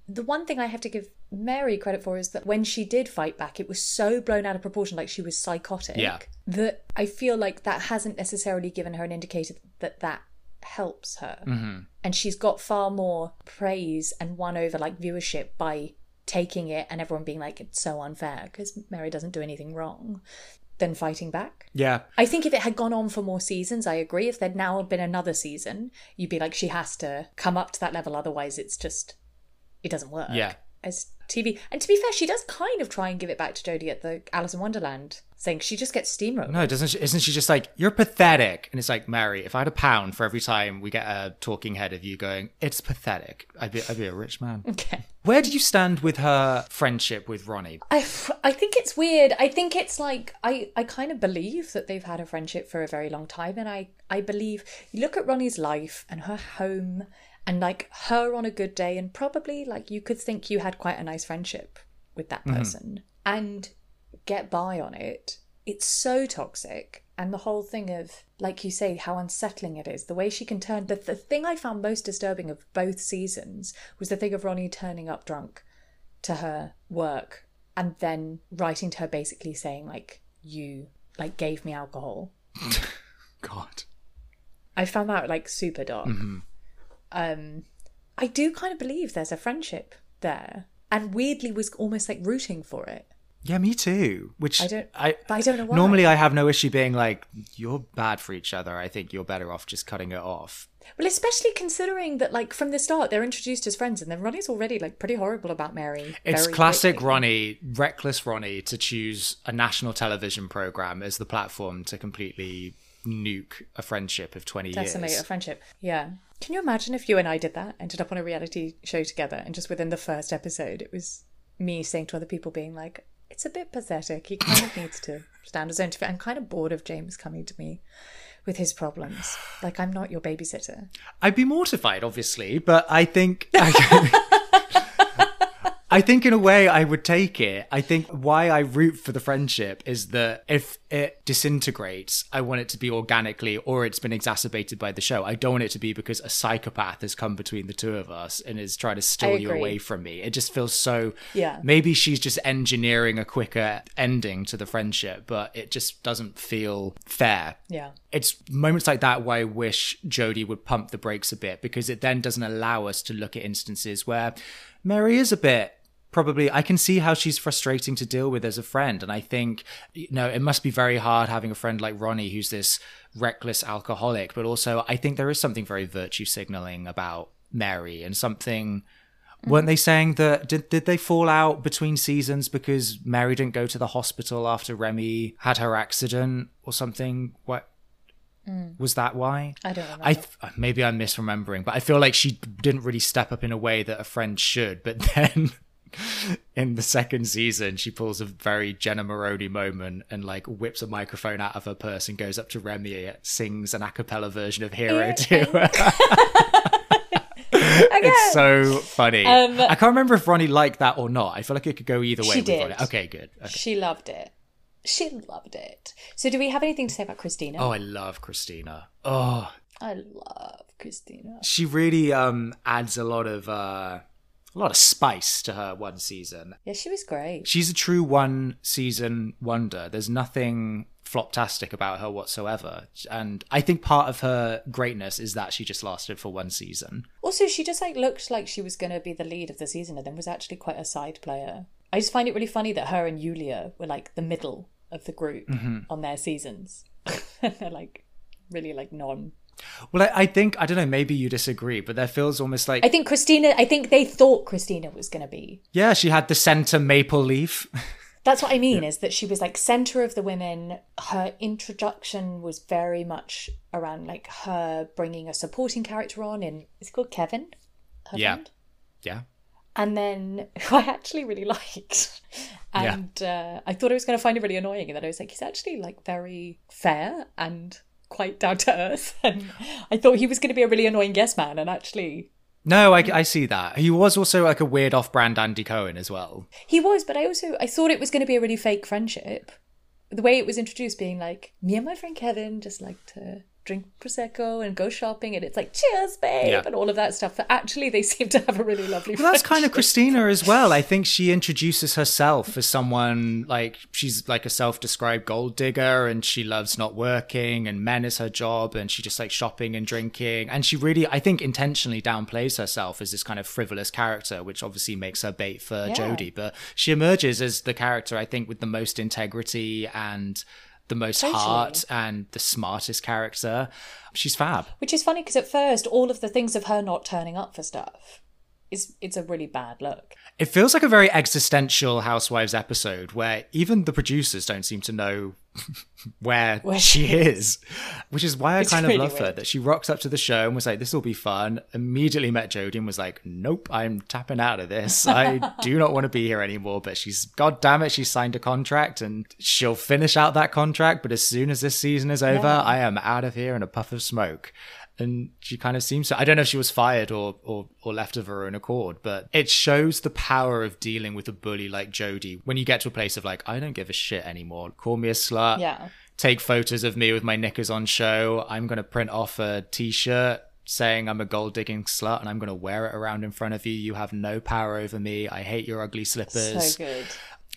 The one thing I have to give Mary credit for is that when she did fight back, it was so blown out of proportion, like she was psychotic. Yeah. That I feel like that hasn't necessarily given her an indicator that that helps her. Mm-hmm. And she's got far more praise and won over like viewership by taking it and everyone being like, it's so unfair because Mary doesn't do anything wrong, than fighting back. Yeah. I think if it had gone on for more seasons, I agree. If there'd now been another season, you'd be like, she has to come up to that level, otherwise, it's just, it doesn't work. Yeah. As TV. And to be fair, she does kind of try and give it back to Jody at the Alice in Wonderland saying She just gets steamrolled. No, doesn't she, isn't she just like you're pathetic? And it's like Mary, if I had a pound for every time we get a talking head of you going, it's pathetic, I'd be I'd be a rich man. Okay. Where do you stand with her friendship with Ronnie? I, I think it's weird. I think it's like I, I kind of believe that they've had a friendship for a very long time, and I I believe you look at Ronnie's life and her home, and like her on a good day, and probably like you could think you had quite a nice friendship with that mm-hmm. person, and get by on it. It's so toxic, and the whole thing of like you say how unsettling it is the way she can turn the, the thing i found most disturbing of both seasons was the thing of ronnie turning up drunk to her work and then writing to her basically saying like you like gave me alcohol God. i found that like super dark mm-hmm. Um i do kind of believe there's a friendship there and weirdly was almost like rooting for it Yeah, me too. Which I don't- I, I don't know why. Normally, I have no issue being like, "You're bad for each other." I think you're better off just cutting it off. well especially considering that like from the start they're introduced as friends and then ronnie's already like pretty horrible about mary It's classic quickly. Ronnie, reckless Ronnie, to choose a national television program as the platform to completely nuke a friendship of twenty decimate years. a friendship. Yeah. Can you imagine if you and I did that, ended up on a reality show together, and just within the first episode, it was me saying to other people, being like, "It's a bit pathetic. He kind of needs to stand his own feet." I'm kind of bored of James coming to me with his problems. Like I'm not your babysitter. I'd be mortified, obviously, but I think. I think in a way I would take it. I think why I root for the friendship is that if it disintegrates, I want it to be organically or it's been exacerbated by the show. I don't want it to be because a psychopath has come between the two of us and is trying to steal you away from me. It just feels so. Yeah. Maybe she's just engineering a quicker ending to the friendship, but it just doesn't feel fair Yeah. it's moments like that where I wish Jody would pump the brakes a bit because it then doesn't allow us to look at instances where Mary is a bit probably I can see how she's frustrating to deal with as a friend and I think you know it must be very hard having a friend like Ronnie who's this reckless alcoholic but also I think there is something very virtue signaling about Mary and something mm. Weren't they saying that did did they fall out between seasons because Mary didn't go to the hospital after Remy had her accident or something? What mm. was that why? I don't remember. I th- maybe I'm misremembering, but I feel like she didn't really step up in a way that a friend should. But then in the second season, she pulls a very Jenna Maroney moment and like whips a microphone out of her purse and goes up to Remy, sings an a cappella version of Hero Yeah. to her. It's so funny. Um, I can't remember if Ronnie liked that or not. I feel like it could go either way. She with did. Ronnie. Okay, good. Okay. She loved it. She loved it. So, do we have anything to say about Christina? Oh, I love Christina. Oh, I love Christina. she really um adds a lot of uh a lot of spice to her one season. Yeah, she was great. She's a true one season wonder. There's nothing floptastic about her whatsoever. And I think part of her greatness is that she just lasted for one season. Also, she just like looked like she was going to be the lead of the season, and then was actually quite a side player. I just find it really funny that her and Ioulia were like the middle of the group mm-hmm. on their seasons. They're like really like non. Well, I, I think I don't know. Maybe you disagree, but there feels almost like I think Christina. I think they thought Christina was going to be. yeah, she had the center maple leaf. That's what I mean. Is that she was like center of the women. Her introduction was very much around like her bringing a supporting character on. In is it called Kevin? Her Yeah. friend? yeah. and then who I actually really liked. Yeah. And uh, I thought I was going to find it really annoying, and then I was like, he's actually like very fair and quite down to earth. And I thought he was going to be a really annoying guest man, and actually No, I, I see that. He was also like a weird off-brand Andy Cohen as well. he was. But I also I thought it was going to be a really fake friendship. The way it was introduced, being like me and my friend Kevin just like to drink prosecco and go shopping, and it's like cheers, babe, Yeah. and all of that stuff. But actually, they seem to have a really lovely. Well, that's kind of. Christina as well. I think she introduces herself as someone like she's like a self-described gold digger, and she loves not working, and men is her job, and she just like shopping and drinking, and she really, I think, intentionally downplays herself as this kind of frivolous character, which obviously makes her bait for Yeah. Jody. But she emerges as the character I think with the most integrity and the most Totally. heart and the smartest character. She's fab. Which is funny because at first, all of the things of her not turning up for stuff is it's a really bad look. It feels like a very existential Housewives episode where even the producers don't seem to know where, Where she is, which is why I kind of really love her. That she rocks up to the show and was like, "This will be fun." Immediately met Jody and was like, "Nope, I'm tapping out of this. I do not want to be here anymore." But she's, god damn it, she signed a contract and she'll finish out that contract. But as soon as this season is over, Yeah. I am out of here in a puff of smoke and she kind of seems to i don't know if she was fired or, or or left of her own accord but it shows the power of dealing with a bully like jody when you get to a place of like i don't give a shit anymore. Call me a slut. Yeah. take photos of me with my knickers on show. I'm going to print off a t-shirt saying i'm a gold digging slut and i'm going to wear it around in front of you. You have no power over me. I hate your ugly slippers. So good.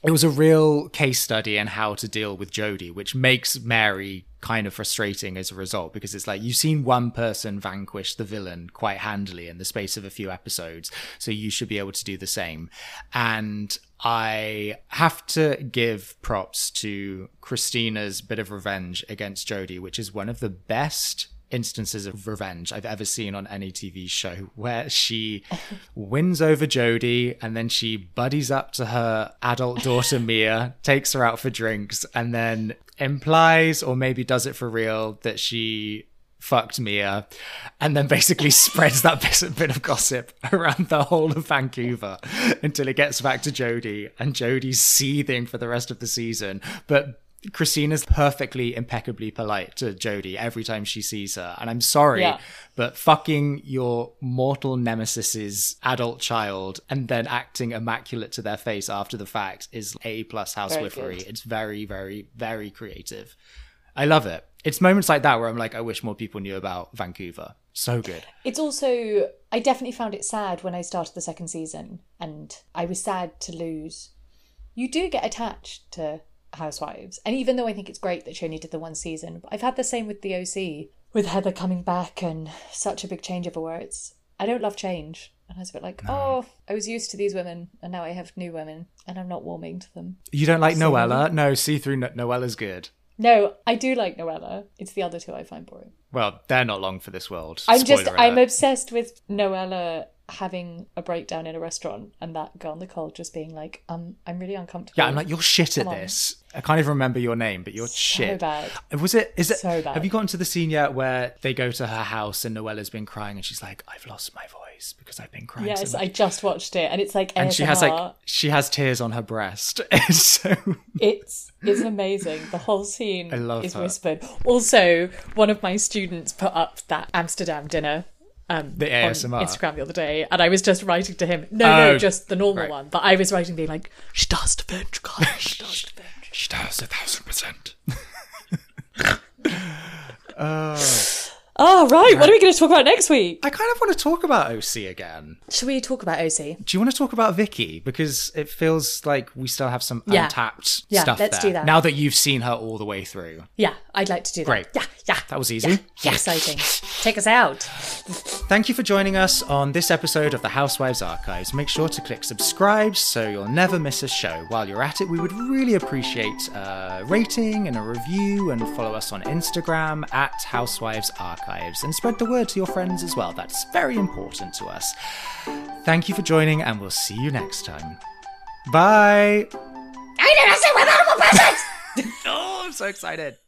It was a real case study in how to deal with Jody, which makes Mary kind of frustrating as a result because it's like you've seen one person vanquish the villain quite handily in the space of a few episodes, so you should be able to do the same. And I have to give props to Christina's bit of revenge against Jody, which is one of the best instances of revenge I've ever seen on any TV show where she wins over Jody and then she buddies up to her adult daughter Mia, takes her out for drinks, and then implies or maybe does it for real that she fucked Mia and then basically spreads that bit, of gossip around the whole of Vancouver until it gets back to Jody and Jody's seething for the rest of the season. But Christina's perfectly impeccably polite to Jody every time she sees her. And I'm sorry, Yeah. but fucking your mortal nemesis's adult child and then acting immaculate to their face after the fact is A plus housewifery. It's very, very, very creative. I love it. It's moments like that where I'm like, I wish more people knew about Vancouver. So good. It's also, I definitely found it sad when I started the second season, and I was sad to lose. You do get attached to Housewives, and even though I think it's great that she only did the one season, I've had the same with the OC, with Heather coming back and such a big changeover where it's, I don't love change. And I was a bit like, oh, I was used to these women, and now I have new women, and I'm not warming to them. You don't like Noella? No, see through no- Noella's good. No, I do like Noella. It's the other two I find boring. Well, they're not long for this world. I'm just Spoiler I'm obsessed with Noella having a breakdown in a restaurant and that girl Nicole just being like, um, I'm really uncomfortable. Yeah, I'm like, you're shit at Come this. I can't even remember your name, but you're shit. bad. Was it? Is it? So bad. Have you gotten to the scene yet where they go to her house and Noella's been crying and she's like, "I've lost my voice because I've been crying." Yes, so I just watched it and it's like and she has like ASMR. she has tears on her breast. It's so it's it's amazing. The whole scene I love is her. whispered. Also, one of my students put up that Amsterdam dinner um, The on Instagram the other day, and I was just writing to him. No, Oh, no, just the normal right. one. But I was writing, being like, "She does defend, guys. She does defend." She does a thousand percent. Uh, Oh right, what are we going to talk about next week? I kind of want to talk about OC again. Should we talk about OC? Do you want to talk about Vicki because it feels like we still have some Yeah. untapped Yeah, stuff let's there. do that. Now that you've seen her all the way through. Yeah, I'd like to do that. Great. Yeah, yeah. That was easy. Yeah, Yes, exciting. Take us out. Thank you for joining us on this episode of the Housewives Archives. Make sure to click subscribe so you'll never miss a show. While you're at it, we would really appreciate a rating and a review and follow us on Instagram at Housewives Archives and spread the word to your friends as well. That's very important to us. Thank you for joining and we'll see you next time. Bye. I never said we're Oh, I'm so excited.